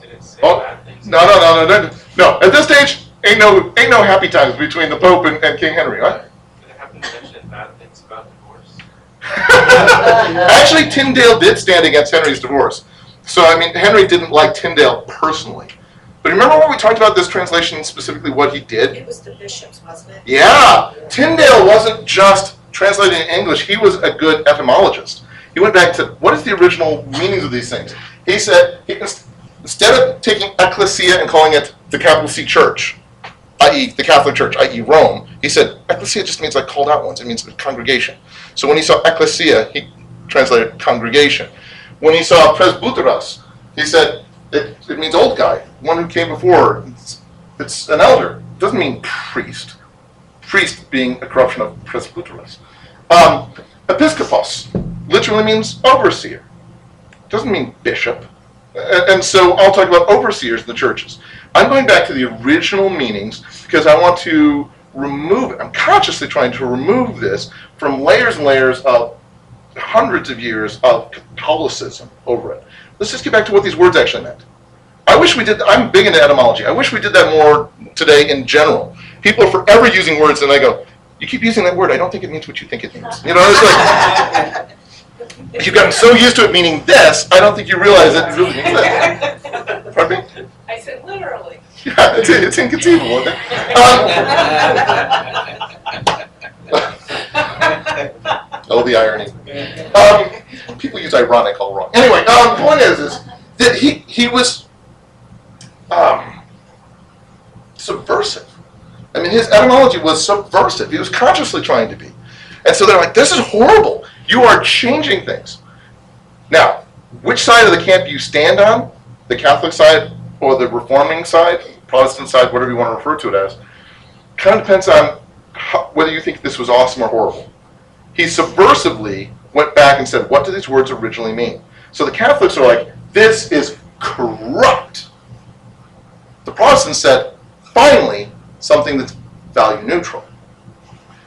Didn't say Oh, bad things. No, no, no, no, no. No, at this stage, ain't no, ain't no happy times between the Pope and, and King Henry, right? Did it happen to mention bad things about divorce? Actually, Tyndale did stand against Henry's divorce. So, I mean, Henry didn't like Tyndale personally. But remember when we talked about this translation, specifically what he did? It was the bishops, wasn't it? Yeah, Tyndale wasn't just translating in English, he was a good etymologist. He went back to what is the original meanings of these things? He said, he, instead of taking ecclesia and calling it the capital C church, i.e., the Catholic Church, i.e., Rome, he said, ecclesia just means like called out ones, it means congregation. So when he saw ecclesia, he translated congregation. When he saw presbyteros, he said, it, it means old guy, one who came before. It's, it's an elder. It doesn't mean priest. Priest being a corruption of presbyteros. Um, episkopos literally means overseer. It doesn't mean bishop. And so I'll talk about overseers in the churches. I'm going back to the original meanings because I want to remove. I'm consciously trying to remove this from layers and layers of hundreds of years of Catholicism over it. Let's just get back to what these words actually meant. I wish we did, I'm big into etymology. I wish we did that more today in general. People are forever using words and I go, you keep using that word, I don't think it means what you think it means. You know, it's like, you've gotten so used to it meaning this, I don't think you realize it really means that. Pardon me? I said literally. Yeah, it's, it's inconceivable, isn't it? Oh, the irony. Um, people use ironic all wrong. Anyway, um, point is, is that he he was um, subversive. I mean, his etymology was subversive. He was consciously trying to be, and so they're like, "This is horrible. You are changing things." Now, which side of the camp you stand on, the Catholic side or the Reforming side, Protestant side, whatever you want to refer to it as, kind of depends on how, whether you think this was awesome or horrible he subversively went back and said, what do these words originally mean? So the Catholics are like, this is corrupt. The Protestants said, finally, something that's value neutral.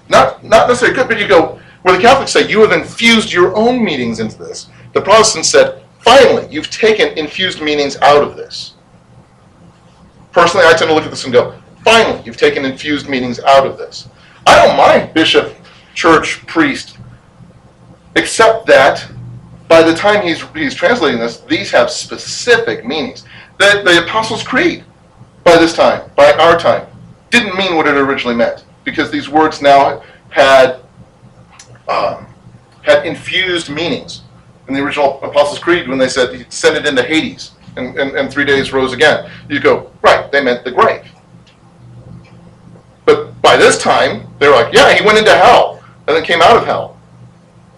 Not, not necessarily good, but you go, where the Catholics say, you have infused your own meanings into this. The Protestants said, finally, you've taken infused meanings out of this. Personally, I tend to look at this and go, finally, you've taken infused meanings out of this. I don't mind bishop church priest, except that by the time he's, he's translating this, these have specific meanings. The, the Apostles' Creed, by this time, by our time, didn't mean what it originally meant, because these words now had, um, had infused meanings. In the original Apostles' Creed, when they said, he it into Hades, and, and, and three days rose again, you go, right, they meant the grave. But by this time, they were like, yeah, he went into hell and then came out of hell.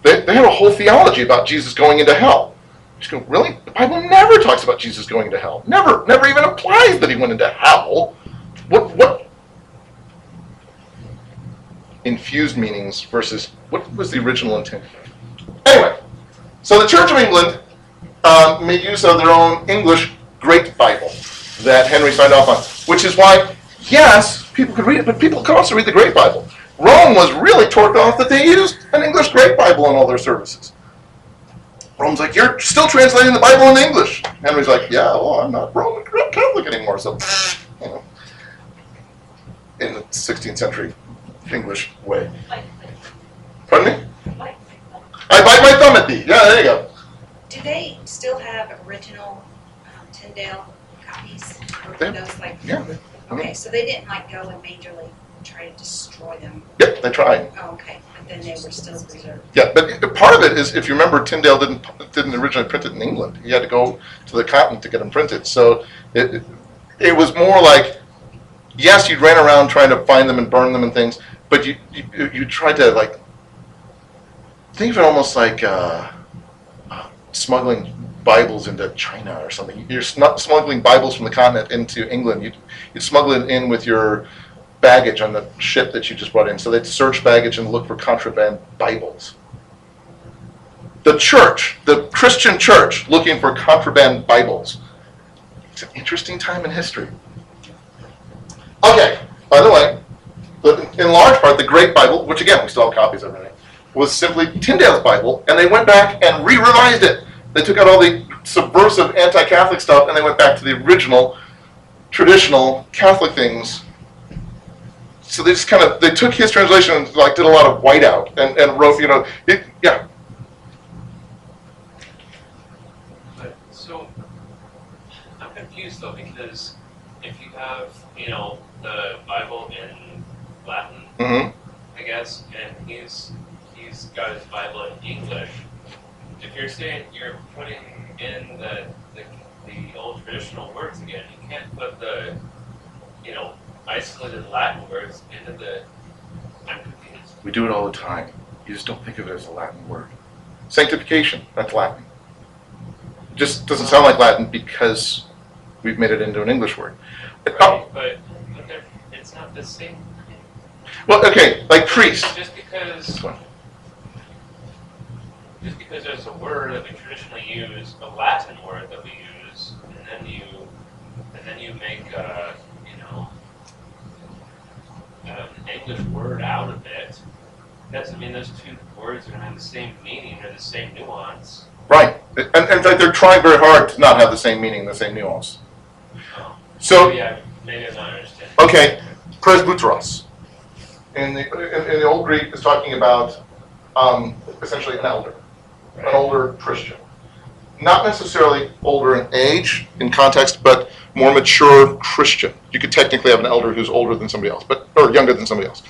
They, they had a whole theology about Jesus going into hell. You go, really? The Bible never talks about Jesus going into hell. Never, never even implies that he went into hell. What, what? Infused meanings versus what was the original intent? Anyway, so the Church of England um, made use of their own English Great Bible that Henry signed off on, which is why, yes, people could read it, but people could also read the Great Bible. Rome was really torqued off that they used an English Great Bible in all their services. Rome's like, you're still translating the Bible in English. Henry's like, yeah, well, I'm not Roman Catholic anymore, so, you know, in the 16th century English way. Pardon me? I bite my thumb at thee. Yeah, there you go. Do they still have original um, Tyndale copies? Or They- those like, Yeah. okay, so they didn't like go and majorly try to destroy them? Yep, they tried. Oh, okay, but then they were still preserved. Yeah, but part of it is, if you remember, Tyndale didn't didn't originally print it in England. He had to go to the continent to get them printed. So it it, it was more like, yes, you'd ran around trying to find them and burn them and things, but you you, you tried to like think of it almost like uh, uh, smuggling Bibles into China or something. You're smuggling Bibles from the continent into England. You you smuggle it in with your baggage on the ship that you just brought in. So they'd search baggage and look for contraband Bibles. The church, the Christian church, looking for contraband Bibles. It's an interesting time in history. Okay, by the way, the, in large part, the Great Bible, which again, we still have copies of everything, was simply Tyndale's Bible, and they went back and re revised it. They took out all the subversive anti Catholic stuff and they went back to the original, traditional Catholic things so they just kind of they took his translation and like did a lot of whiteout and, and wrote you know it yeah so, I'm confused though, because if you have, you know, the Bible in Latin, hmm I guess, and he's, he's got his Bible in English, if you're saying you're putting in the, the, the old traditional words again, you can't put the, you know, isolated Latin words into the, we do it all the time. You just don't think of it as a latin word. Sanctification that's latin. It just doesn't sound like latin because we've made it into an english word. Oh, Right, but, but they're, it's not the same. Well okay like priest Just because, This one. just because there's a word that we traditionally use, a Latin word that we use, and then you, and then you make a, you know, an English word out of it. Doesn't mean those two words are gonna have the same meaning or the same nuance. Right. And, and they're trying very hard to not have the same meaning, the same nuance. Oh, So, maybe I, maybe I'm not understanding. okay, presbyteros. In the, in, in the Old Greek, is talking about um, essentially an elder, an older Christian. Not necessarily older in age, in context, but more mature Christian. You could technically have an elder who's older than somebody else, but or younger than somebody else.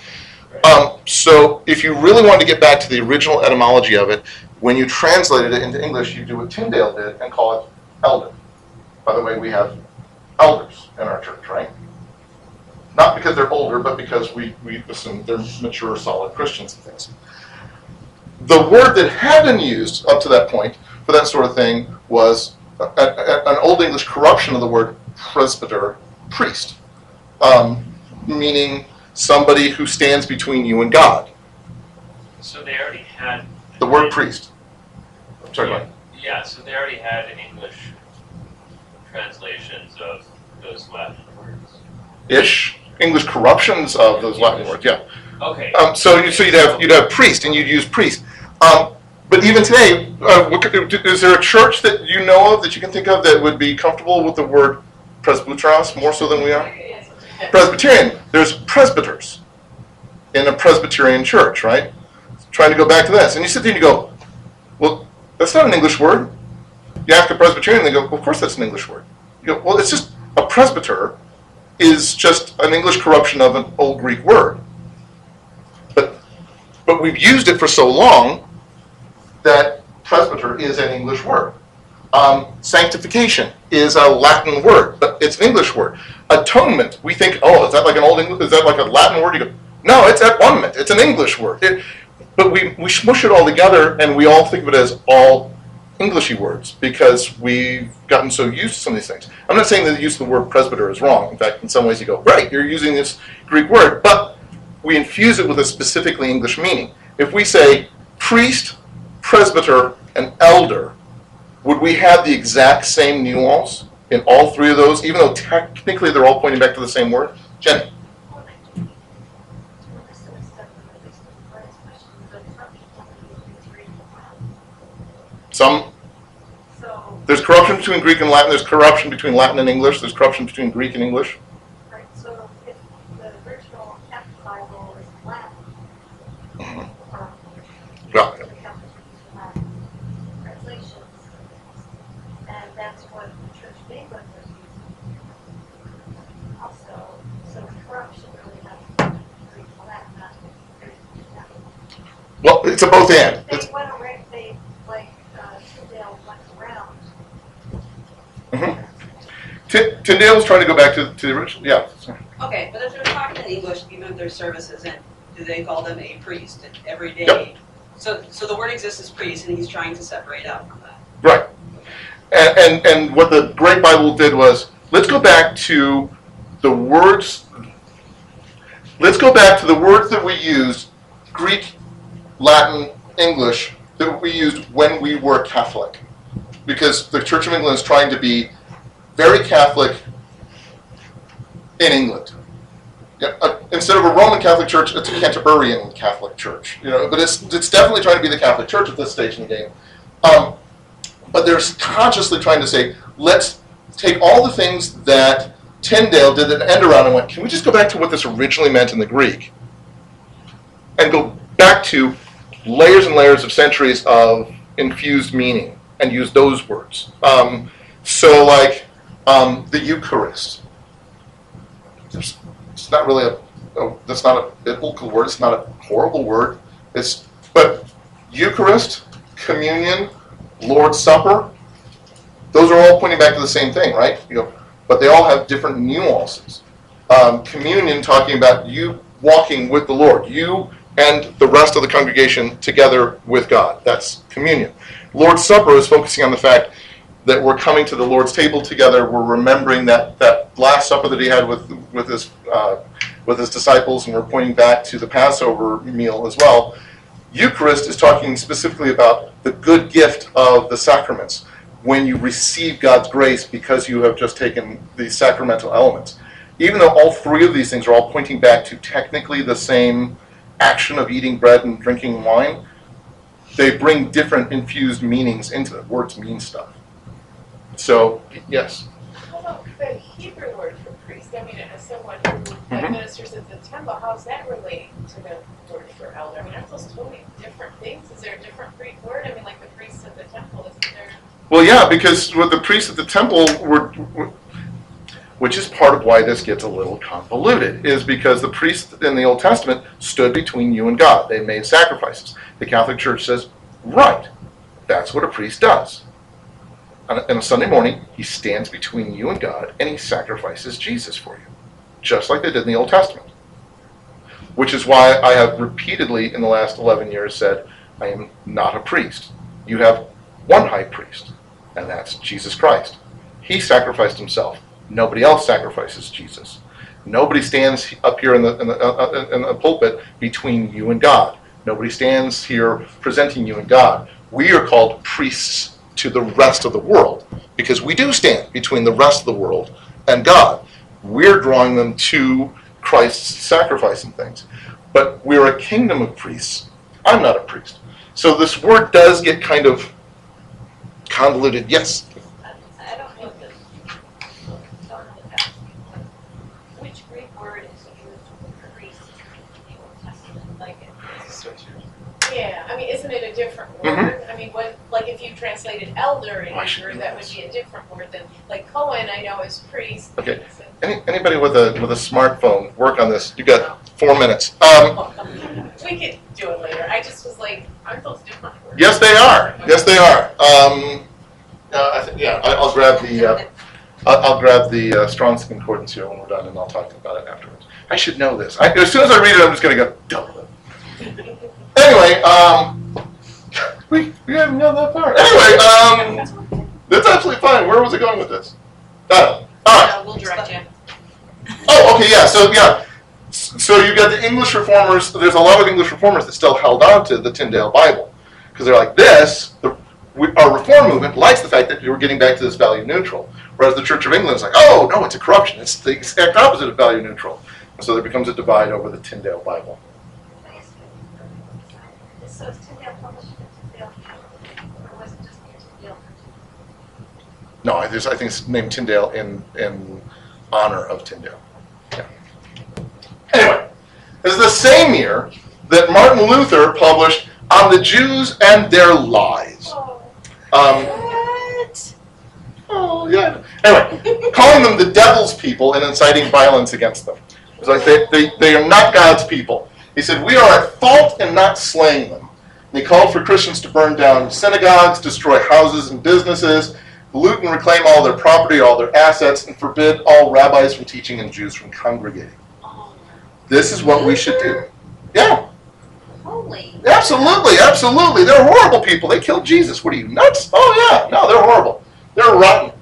Um, so, if you really wanted to get back to the original etymology of it, when you translated it into English, you do what Tyndale did and call it elder. By the way, we have elders in our church, right? Not because they're older, but because we, we assume they're mature, solid Christians and things. The word that had been used up to that point for that sort of thing was a, a- an Old English corruption of the word presbyter, priest, um, meaning somebody who stands between you and God. So they already had. The word priest. I'm sorry, Mike. Yeah, so they already had English translations of those Latin words. Ish. English corruptions of those Latin words, yeah. Okay. Um, so, you, so you'd have you'd have priest, and you'd use priest. Um, but even today, uh, could- is there a church that you know of that you can think of that would be comfortable with the word presbyteros more so than we are? Presbyterian. There's presbyters in a Presbyterian church, right? Trying to go back to this, and you sit there and you go, "Well, that's not an English word." You ask a Presbyterian, they go, well, "Of course, that's an English word." You go, "Well, it's just a presbyter is just an English corruption of an old Greek word." But but we've used it for so long that presbyter is an English word. Um, sanctification is a Latin word, but it's an English word. Atonement, we think, oh, is that like an old English? Is that like a Latin word? You go, no, it's atonement. It's an English word. It, but we we smush it all together, and we all think of it as all Englishy words because we've gotten so used to some of these things. I'm not saying that the use of the word presbyter is wrong. In fact, in some ways, you go, right, you're using this Greek word, but we infuse it with a specifically English meaning. If we say priest, presbyter, and elder, would we have the exact same nuance in all three of those, even though technically they're all pointing back to the same word? Jenny? Some So, there's corruption between Greek and Latin. There's corruption between Latin and English. There's corruption between Greek and English. Right, so if the original Catholic Bible is Latin, Mhm. um, Yeah. the Catholic Latin translations, and that's what the Church of England was using. Also, so corruption really has to do with Greek and Latin, not Greek and Latin. Well, it's a both and. It's, They went around, they, like, uh, Tyndale went around. Mhm. Ty- Tyndale was trying to go back to, to the original. Yeah. Okay, but if they're talking in English, even if their services, and do they call them a priest every day? Yep. So, so the word exists as priest, and he's trying to separate out from that. Right. And, and, and what the Great Bible did was let's go back to the words. Let's go back to the words that we used, Greek, Latin, English, that we used when we were Catholic. Because the Church of England is trying to be very Catholic in England. Yeah, uh, instead of a Roman Catholic Church, it's a Canterburyan Catholic Church. You know, but it's it's definitely trying to be the Catholic Church at this stage in the game. Um, but they're consciously trying to say, let's take all the things that Tyndale did an end around and went, can we just go back to what this originally meant in the Greek? And go back to layers and layers of centuries of infused meaning and use those words. Um, so, like um, the Eucharist. There's, it's not really a, a, that's not a biblical word. It's not a horrible word. It's but Eucharist, communion, Lord's Supper, those are all pointing back to the same thing, right? You know, but they all have different nuances. Um, communion talking about you walking with the Lord, you and the rest of the congregation together with God. That's communion. Lord's Supper is focusing on the fact that we're coming to the Lord's table together. We're remembering that that last supper that He had with with His uh, with His disciples, and we're pointing back to the Passover meal as well. Eucharist is talking specifically about the good gift of the sacraments when you receive God's grace because you have just taken the sacramental elements. Even though all three of these things are all pointing back to technically the same action of eating bread and drinking wine, they bring different infused meanings into it. Words mean stuff. So, yes. How about the Hebrew word for priest? I mean, as someone who Mhm. administers at the temple, how's that relating to the word for elder? I mean, aren't those totally different things? Is there a different Greek word? I mean, like the priests at the temple, isn't there? Well, yeah, because with the priests at the temple were, were- which is part of why this gets a little convoluted, is because the priests in the Old Testament stood between you and God. They made sacrifices. The Catholic Church says, right, that's what a priest does. On a, on a Sunday morning, he stands between you and God and he sacrifices Jesus for you, just like they did in the Old Testament. Which is why I have repeatedly in the last 11 years said, I am not a priest. You have one high priest, and that's Jesus Christ. He sacrificed himself. Nobody else sacrifices Jesus. Nobody stands up here in the, in the, uh, uh, in the pulpit between you and God. Nobody stands here presenting you and God. We are called priests to the rest of the world because we do stand between the rest of the world and God. We're drawing them to Christ's sacrifice and things. But we're a kingdom of priests. I'm not a priest. So this word does get kind of convoluted. Yes, I don't know the, don't know the fact, which Greek word is used for priest in the Old Testament, like it Yeah, I mean, isn't it a different word? I mean, what, like if you translated elder in Hebrew, that would be a different word than, like Cohen, I know is priest. Okay. Any, anybody with a with a smartphone, work on this. You got four minutes. Um, We could do it later. I just was like, aren't those different words? yes, they are. Yes, they are. Um, uh, I think yeah. I, I'll grab the uh, I'll, I'll grab the uh, Strong's concordance here when we're done, and I'll talk about it afterwards. I should know this. I, as soon as I read it, I'm just going to go double it. Anyway, um, we we haven't gone that far. Anyway, um, that's absolutely fine. Where was I going with this? Uh, all right. No, we'll direct you. Oh, okay, yeah. So yeah, so you've got the English reformers. There's a lot of English reformers that still held on to the Tyndale Bible because they're like this. The, we, our reform movement likes the fact that we're getting back to this value neutral, whereas the Church of England is like, oh no, it's a corruption. It's the exact opposite of value neutral. And so there becomes a divide over the Tyndale Bible. So is Tyndale published in Tyndale, or was it just Tyndale? No, I, there's, I think it's named Tyndale in in honor of Tyndale. Yeah. Anyway, is the same year that Martin Luther published On the Jews and Their Lies. Oh, Um, What? oh, yeah. Anyway, calling them the devil's people and inciting violence against them. It's like they, they, they are not God's people. He said, We are at fault in not slaying them. He called for Christians to burn down synagogues, destroy houses and businesses, loot and reclaim all their property, all their assets, and forbid all rabbis from teaching and Jews from congregating. This is what we should do. Yeah, Holy. absolutely, absolutely. They're horrible people. They killed Jesus. What are you, nuts? Oh, yeah. No, they're horrible. They're rotten.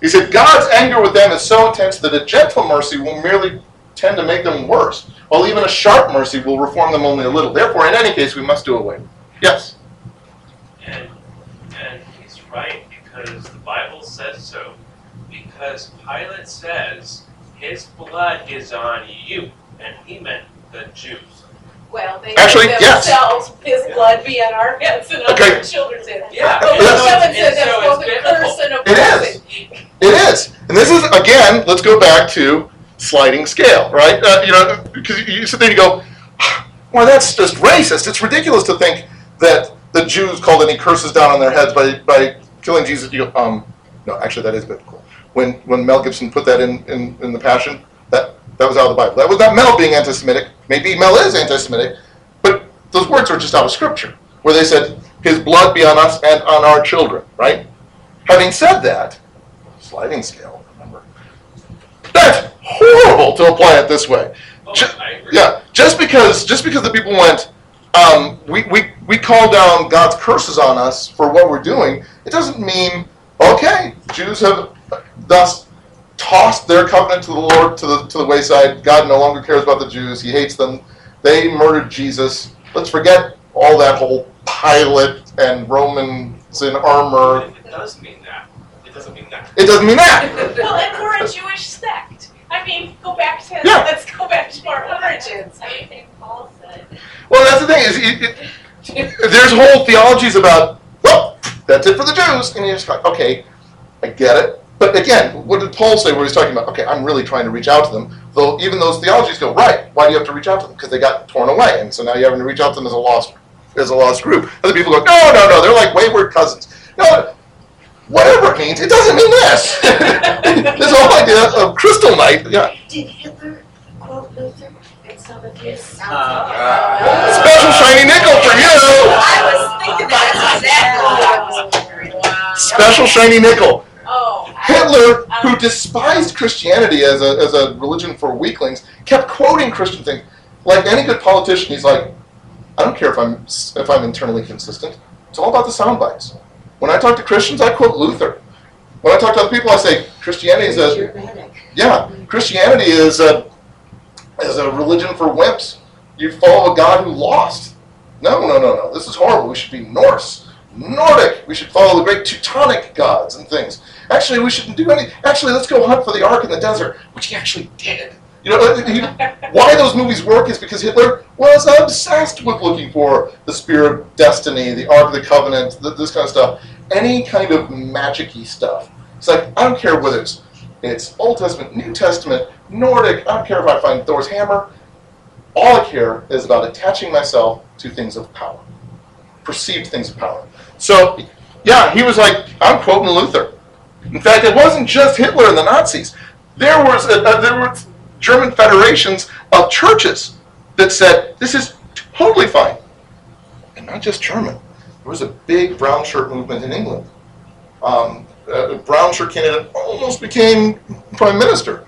He said, God's anger with them is so intense that a gentle mercy will merely tend to make them worse, while even a sharp mercy will reform them only a little. Therefore, in any case, we must do away. Yes. And, and he's right because the Bible says so. Because Pilate says his blood is on you, and he meant the Jews. well, they Actually, made yes. themselves, his blood be on our heads and on Okay. our children's heads. Yeah. But when Yes. someone said that's so both it's a curse and a It is. blessing. It is. And this is, again, let's go back to sliding scale, right? Uh, you know, because you- sit there and you go, well, that's just racist. It's ridiculous to think that the Jews called any curses down on their heads by, by killing Jesus. You go, um, no, actually, that is biblical. When, when Mel Gibson put that in, in, in The Passion, that, that was out of the Bible. That was not Mel being anti Semitic. Maybe Mel is anti Semitic, but those words are just out of Scripture, where they said, His blood be on us and on our children, right? Having said that, sliding scale, that's horrible to apply it this way. Oh, Ju- I agree. Yeah, just because just because the people went, um, we, we, we call down God's curses on us for what we're doing, it doesn't mean, okay, Jews have thus tossed their covenant to the Lord to the to the wayside. God no longer cares about the Jews. He hates them. They murdered Jesus. Let's forget all that whole Pilate and Romans in armor. It does mean that. It doesn't mean that. It doesn't mean that. Well, and we're a Jewish sect. I mean, go back to, Yeah. let's go back to our origins. I mean, Everything Paul said. Well, that's the thing is, it, it, there's whole theologies about, well, that's it for the Jews, and you're just like, okay, I get it. But again, what did Paul say where he's talking about, okay, I'm really trying to reach out to them, though even those theologies go, right, why do you have to reach out to them? Because they got torn away, and so now you're having to reach out to them as a lost, as a lost group. Other people go, no, no, no, they're like wayward cousins. No, whatever it means, it doesn't mean this. this whole idea of crystal night, yeah. Did Hitler quote Luther in some of his? Uh, Special shiny nickel for you! I was thinking that's exactly I was wondering. Wow. Special shiny nickel. Oh. Hitler, who despised Christianity as a, as a religion for weaklings, kept quoting Christian things. Like any good politician, he's like, I don't care if I'm if I'm internally consistent. It's all about the sound bites. When I talk to Christians, I quote Luther. When I talk to other people, I say Christianity is a yeah. Christianity is a is a religion for wimps. You follow a God who lost. No, no, no, no. This is horrible. We should be Norse, Nordic. We should follow the great Teutonic gods and things. Actually, we shouldn't do any. Actually, let's go hunt for the Ark in the desert, which he actually did. You know, he, why those movies work is because Hitler was obsessed with looking for the Spear of Destiny, the Ark of the Covenant, th- this kind of stuff. Any kind of magic-y stuff. It's like, I don't care whether it's, it's Old Testament, New Testament, Nordic, I don't care if I find Thor's hammer. All I care is about attaching myself to things of power, perceived things of power. So, yeah, he was like, I'm quoting Luther. In fact, it wasn't just Hitler and the Nazis. There was a, a, there were German federations of churches that said this is totally fine, and not just German. There was a big brown shirt movement in England. Um, a brown shirt candidate almost became prime minister.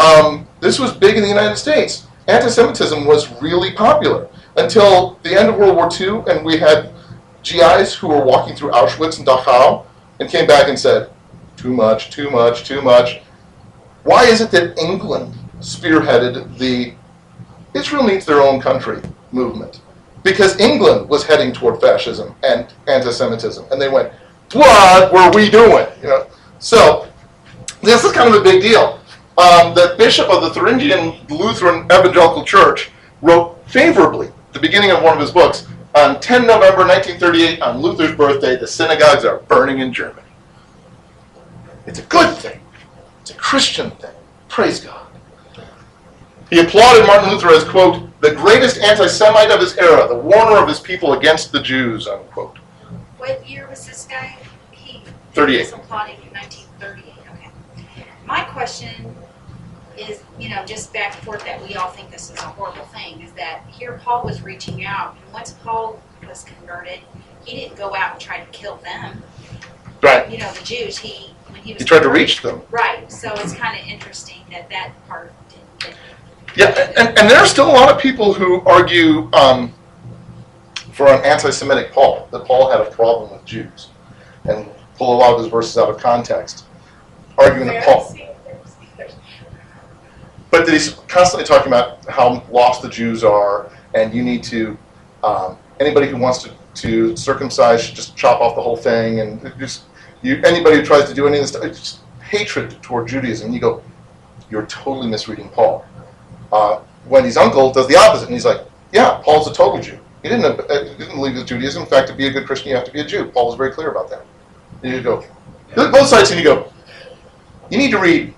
Um, this was big in the United States. Anti-Semitism was really popular until the end of World War II, and we had GIs who were walking through Auschwitz and Dachau and came back and said, "Too much, too much, too much." Why is it that England spearheaded the Israel needs their own country movement? Because England was heading toward fascism and anti-Semitism, and they went, "What were we doing?" You know. So this is kind of a big deal. Um, the bishop of the Thuringian Lutheran Evangelical Church wrote favorably the beginning of one of his books on 10 November 1938, on Luther's birthday, the synagogues are burning in Germany. It's a good thing. It's a Christian thing. Praise God. He applauded Martin Luther as, quote, the greatest anti Semite of his era, the warner of his people against the Jews, unquote. What year was this guy? He 38. was applauding in 1938. Okay. My question is, you know, just back and forth that we all think this is a horrible thing, is that here Paul was reaching out, and once Paul was converted, he didn't go out and try to kill them. Right. You know, the Jews. He when he was He tried to reach them. Right. So it's kind of interesting that that part. Yeah, and, and there are still a lot of people who argue um, for an anti-Semitic Paul, that Paul had a problem with Jews, and pull a lot of his verses out of context, arguing that Paul, but that he's constantly talking about how lost the Jews are, and you need to, um, anybody who wants to, to circumcise should just chop off the whole thing, and just you, anybody who tries to do any of this stuff, it's just hatred toward Judaism. You go, you're totally misreading Paul. Uh, Wendy's uncle does the opposite, and he's like, "Yeah, Paul's a total Jew. He didn't uh, he didn't believe in Judaism. In fact, to be a good Christian, you have to be a Jew. Paul was very clear about that." And you go, you look at both sides, and you go, "You need to read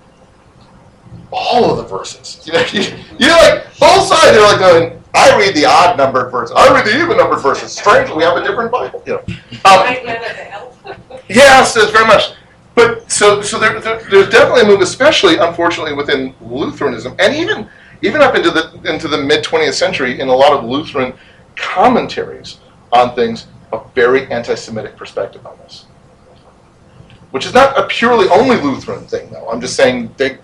all of the verses." You know, you, you like both sides. They're like going, "I read the odd numbered verses. I read the even numbered verses." Strangely, we have a different Bible. You know. Um, Yes, it's very much. But so so there, there, there's definitely a move, especially unfortunately within Lutheranism, and even even up into the into the mid 20th century, in a lot of Lutheran commentaries on things, a very anti-Semitic perspective on this, which is not a purely only Lutheran thing, though. I'm just saying they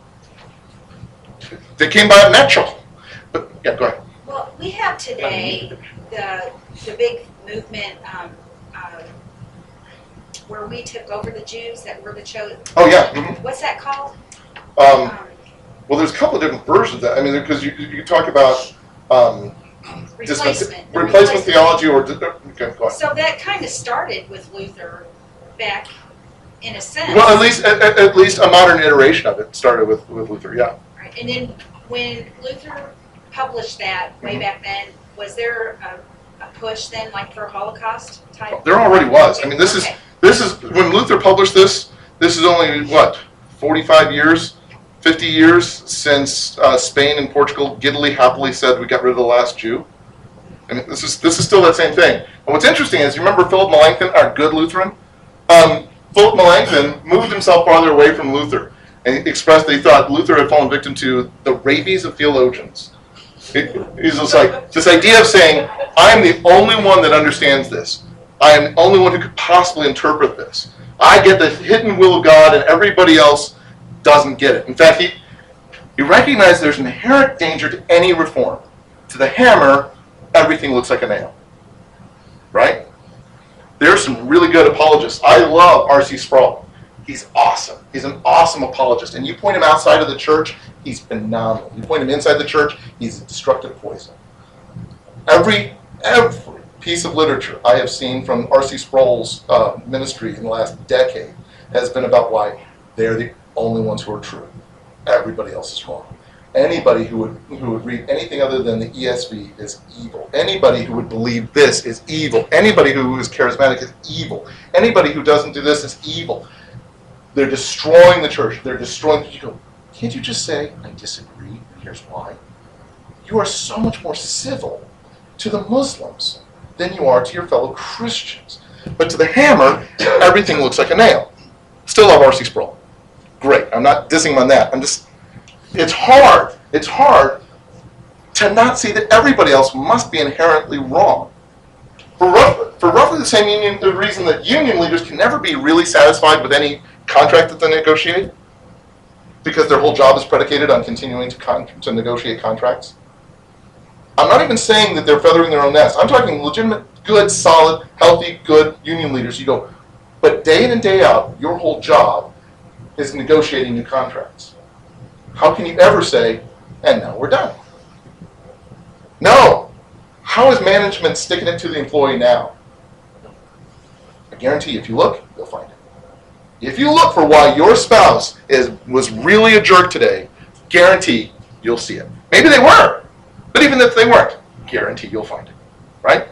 they came by it natural. But yeah, go ahead. Well, we have today the the big movement um, uh, where we took over the Jews that were the chosen. Oh yeah. mhm. What's that called? Um, well, there's a couple of different versions. Of that. I mean, because you you talk about. Um, replacement. replacement theology or, di- okay, go. So that kind of started with Luther back in a sense. Well, at least, at, at- least a modern iteration of it started with, with Luther, yeah. Right, And then when Luther published that Mm-hmm. way back then, was there a, a push then like for Holocaust type? There already was. I mean, this is, this is, when Luther published this, this is only, what, 45 years, 50 years since uh, Spain and Portugal giddily happily said we got rid of the last Jew? I mean, this is, this is still that same thing. And what's interesting is, you remember Philip Melanchthon, our good Lutheran? Um, Philip Melanchthon moved himself farther away from Luther and expressed that he thought Luther had fallen victim to the rabies of theologians. It- He's just like, this idea of saying, I'm the only one that understands this. I am the only one who could possibly interpret this. I get the hidden will of God and everybody else doesn't get it. In fact, he, he recognized there's an inherent danger to any reform. To the hammer, everything looks like a nail. Right? There's some really good apologists. I love R.C. Sproul. He's awesome. He's an awesome apologist. And you point him outside of the church, he's phenomenal. You point him inside the church, he's a destructive poison. Every every piece of literature I have seen from R.C. Sproul's uh, ministry in the last decade has been about why they're the only ones who are true. Everybody else is wrong. Anybody who would who would read anything other than the ESV is evil. Anybody who would believe this is evil. Anybody who is charismatic is evil. Anybody who doesn't do this is evil. They're destroying the church. They're destroying. You go, can't you just say I disagree? And here's why. You are so much more civil to the Muslims than you are to your fellow Christians. But to the hammer, everything looks like a nail. Still love R.C. Sproul. Great. I'm not dissing on that. I'm just, it's hard. It's hard to not see that everybody else must be inherently wrong. For, rough, for roughly the same union, the reason that union leaders can never be really satisfied with any contract that they negotiate, because their whole job is predicated on continuing to, con- to negotiate contracts. I'm not even saying that they're feathering their own nest. I'm talking legitimate, good, solid, healthy, good union leaders. You go, but day in and day out, your whole job is negotiating new contracts. How can you ever say, and now we're done? No. How is management sticking it to the employee now? I guarantee if you look, you'll find it. If you look for why your spouse is was really a jerk today, guarantee you'll see it. Maybe they were, but even if they weren't, guarantee you'll find it. Right?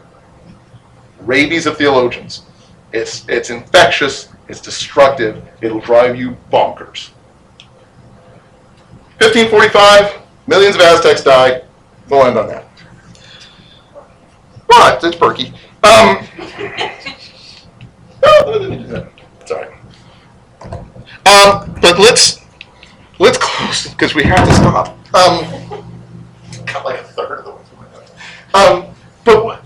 Rabies of theologians. It's it's infectious. It's destructive. It'll drive you bonkers. 1545, millions of Aztecs died. We'll end on that. What? It's perky. Um, sorry. Um, but let's let's close because we have to stop. Um, got like a third of the way through. Um, but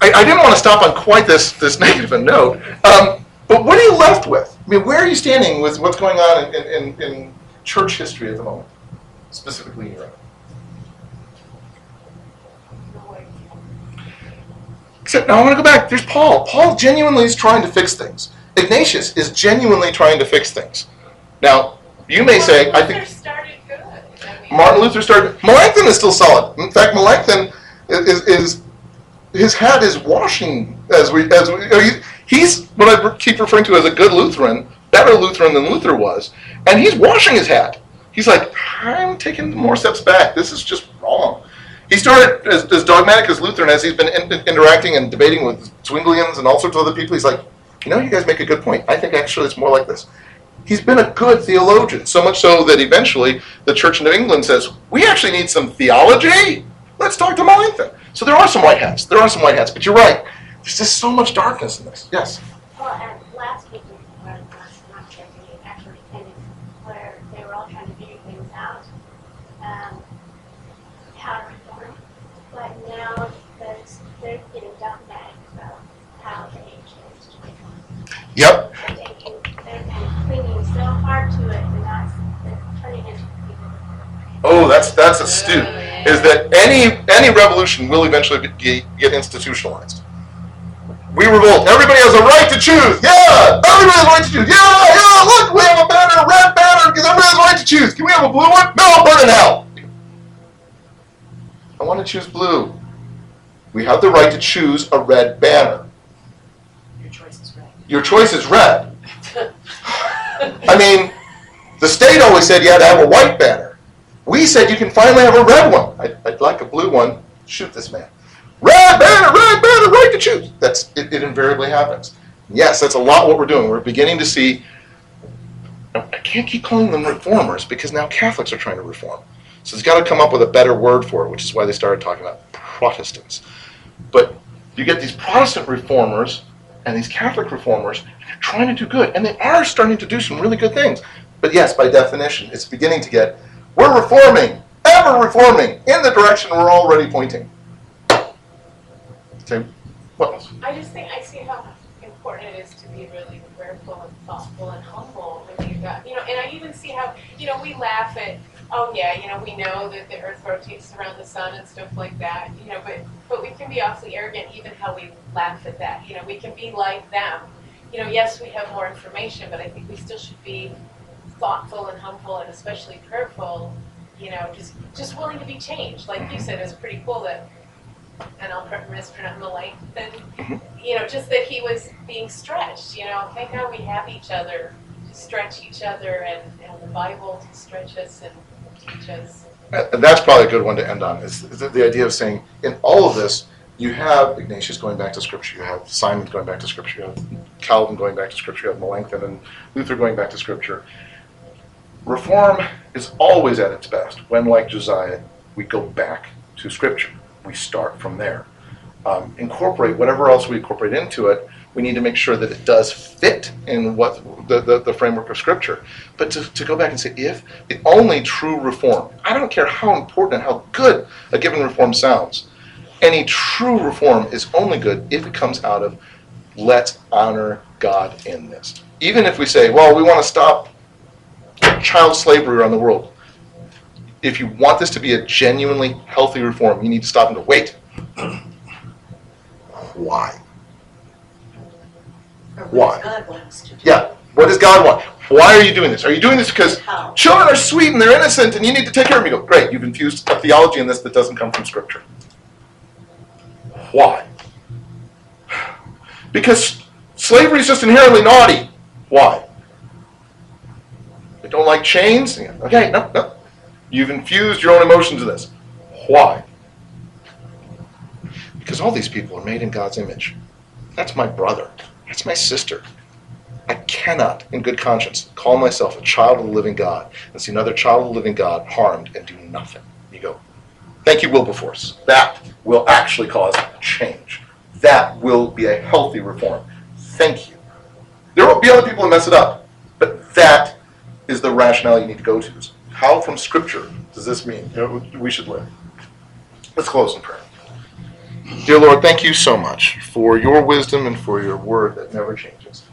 I, I didn't want to stop on quite this this negative a note. Um, but what are you left with? I mean, where are you standing with what's going on in, in, in church history at the moment, specifically in Europe? Except now I want to go back. There's Paul. Paul genuinely is trying to fix things. Ignatius is genuinely trying to fix things. Now, you may say, I think Luther started good. I mean, Martin Luther started. Melanchthon is still solid. In fact, Melanchthon is, is, is his hat is washing as we as we. He- He's what I keep referring to as a good Lutheran, better Lutheran than Luther was, and he's washing his hat. He's like, I'm taking more steps back. This is just wrong. He started as, as dogmatic as Luther, and as he's been in, interacting and debating with Zwinglians and all sorts of other people, he's like, you know, you guys make a good point. I think actually it's more like this. He's been a good theologian, so much so that eventually the Church of England says, we actually need some theology. Let's talk to Melanchthon. So there are some white hats. There are some white hats, but you're right. There's just so much darkness in this. Yes. Well, and last week, or last month, I think, actually attended, where they were all trying to figure things out, um, how to reform. But now there's, they're getting dogmatic about how they changed reform. Yep. They're taking, they're clinging so hard to it, and not, they're turning into people. Oh, that's that's astute. Is that any any revolution will eventually be, get institutionalized? We revolt. Everybody has a right to choose. Yeah, everybody has a right to choose. Yeah, yeah. Look, we have a banner, a red banner, because everybody has a right to choose. Can we have a blue one? No, burn in hell. I want to choose blue. We have the right to choose a red banner. Your choice is red. Your choice is red. I mean, the state always said you had to have a white banner. We said you can finally have a red one. I'd, I'd like a blue one. Shoot this man. Red banner, red banner, right to choose. That's it, it invariably happens. Yes, that's a lot what we're doing. We're beginning to see. I can't keep calling them reformers because now Catholics are trying to reform. So it's got to come up with a better word for it, which is why they started talking about Protestants. But you get these Protestant reformers and these Catholic reformers, and they're trying to do good, and they are starting to do some really good things. But yes, by definition, it's beginning to get we're reforming, ever reforming in the direction we're already pointing. What else? I just think I see how important it is to be really prayerful and thoughtful and humble when you've got, you know, and I even see how, you know, we laugh at, oh yeah, you know, we know that the earth rotates around the sun and stuff like that, you know, but, but we can be awfully arrogant even how we laugh at that, you know, we can be like them. You know, yes, we have more information, but I think we still should be thoughtful and humble and especially prayerful, you know, just, just willing to be changed. Like you said, it's pretty cool that and I'll pr- mispronounce Melanchthon, you know, just that he was being stretched, you know, thank God we have each other to stretch each other and, and the Bible to stretch us and teach us. And that's probably a good one to end on. Is the, the idea of saying in all of this, you have Ignatius going back to Scripture, you have Simon going back to Scripture, you have Calvin going back to Scripture, you have Melanchthon and Luther going back to Scripture. Reform is always at its best when, like Josiah, we go back to Scripture. We start from there. Um, incorporate whatever else we incorporate into it. We need to make sure that it does fit in what the, the, the framework of Scripture. But to, to go back and say, if the only true reform, I don't care how important and how good a given reform sounds, any true reform is only good if it comes out of let's honor God in this. Even if we say, well, we want to stop child slavery around the world. If you want this to be a genuinely healthy reform, you need to stop and go, wait. Why? Why? God wants to. Yeah. What does God want? Why are you doing this? Are you doing this because How? children are sweet and they're innocent and you need to take care of them? You go, great, you've infused a theology in this that doesn't come from Scripture. Why? Because slavery is just inherently naughty. Why? They don't like chains? Okay, no, no. You've infused your own emotions in this. Why? Because all these people are made in God's image. That's my brother. That's my sister. I cannot, in good conscience, call myself a child of the living God and see another child of the living God harmed and do nothing. You go, thank you, Wilberforce. That will actually cause change. That will be a healthy reform. Thank you. There will be other people who mess it up, but that is the rationale you need to go to. How from Scripture does this mean you know, we should live? Let's close in prayer. Dear Lord, thank you so much for your wisdom and for your word that never changes.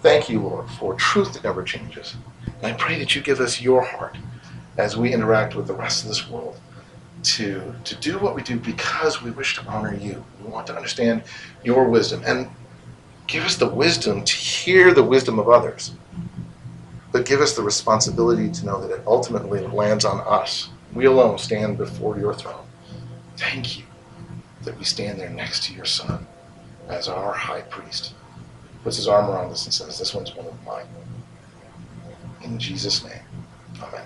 Thank you, Lord, for truth that never changes. And I pray that you give us your heart as we interact with the rest of this world to, to do what we do because we wish to honor you. We want to understand your wisdom and give us the wisdom to hear the wisdom of others. But give us the responsibility to know that it ultimately lands on us. We alone stand before your throne. Thank you that we stand there next to your son as our high priest. Puts his arm around us and says, This one's one of mine. In Jesus' name, amen.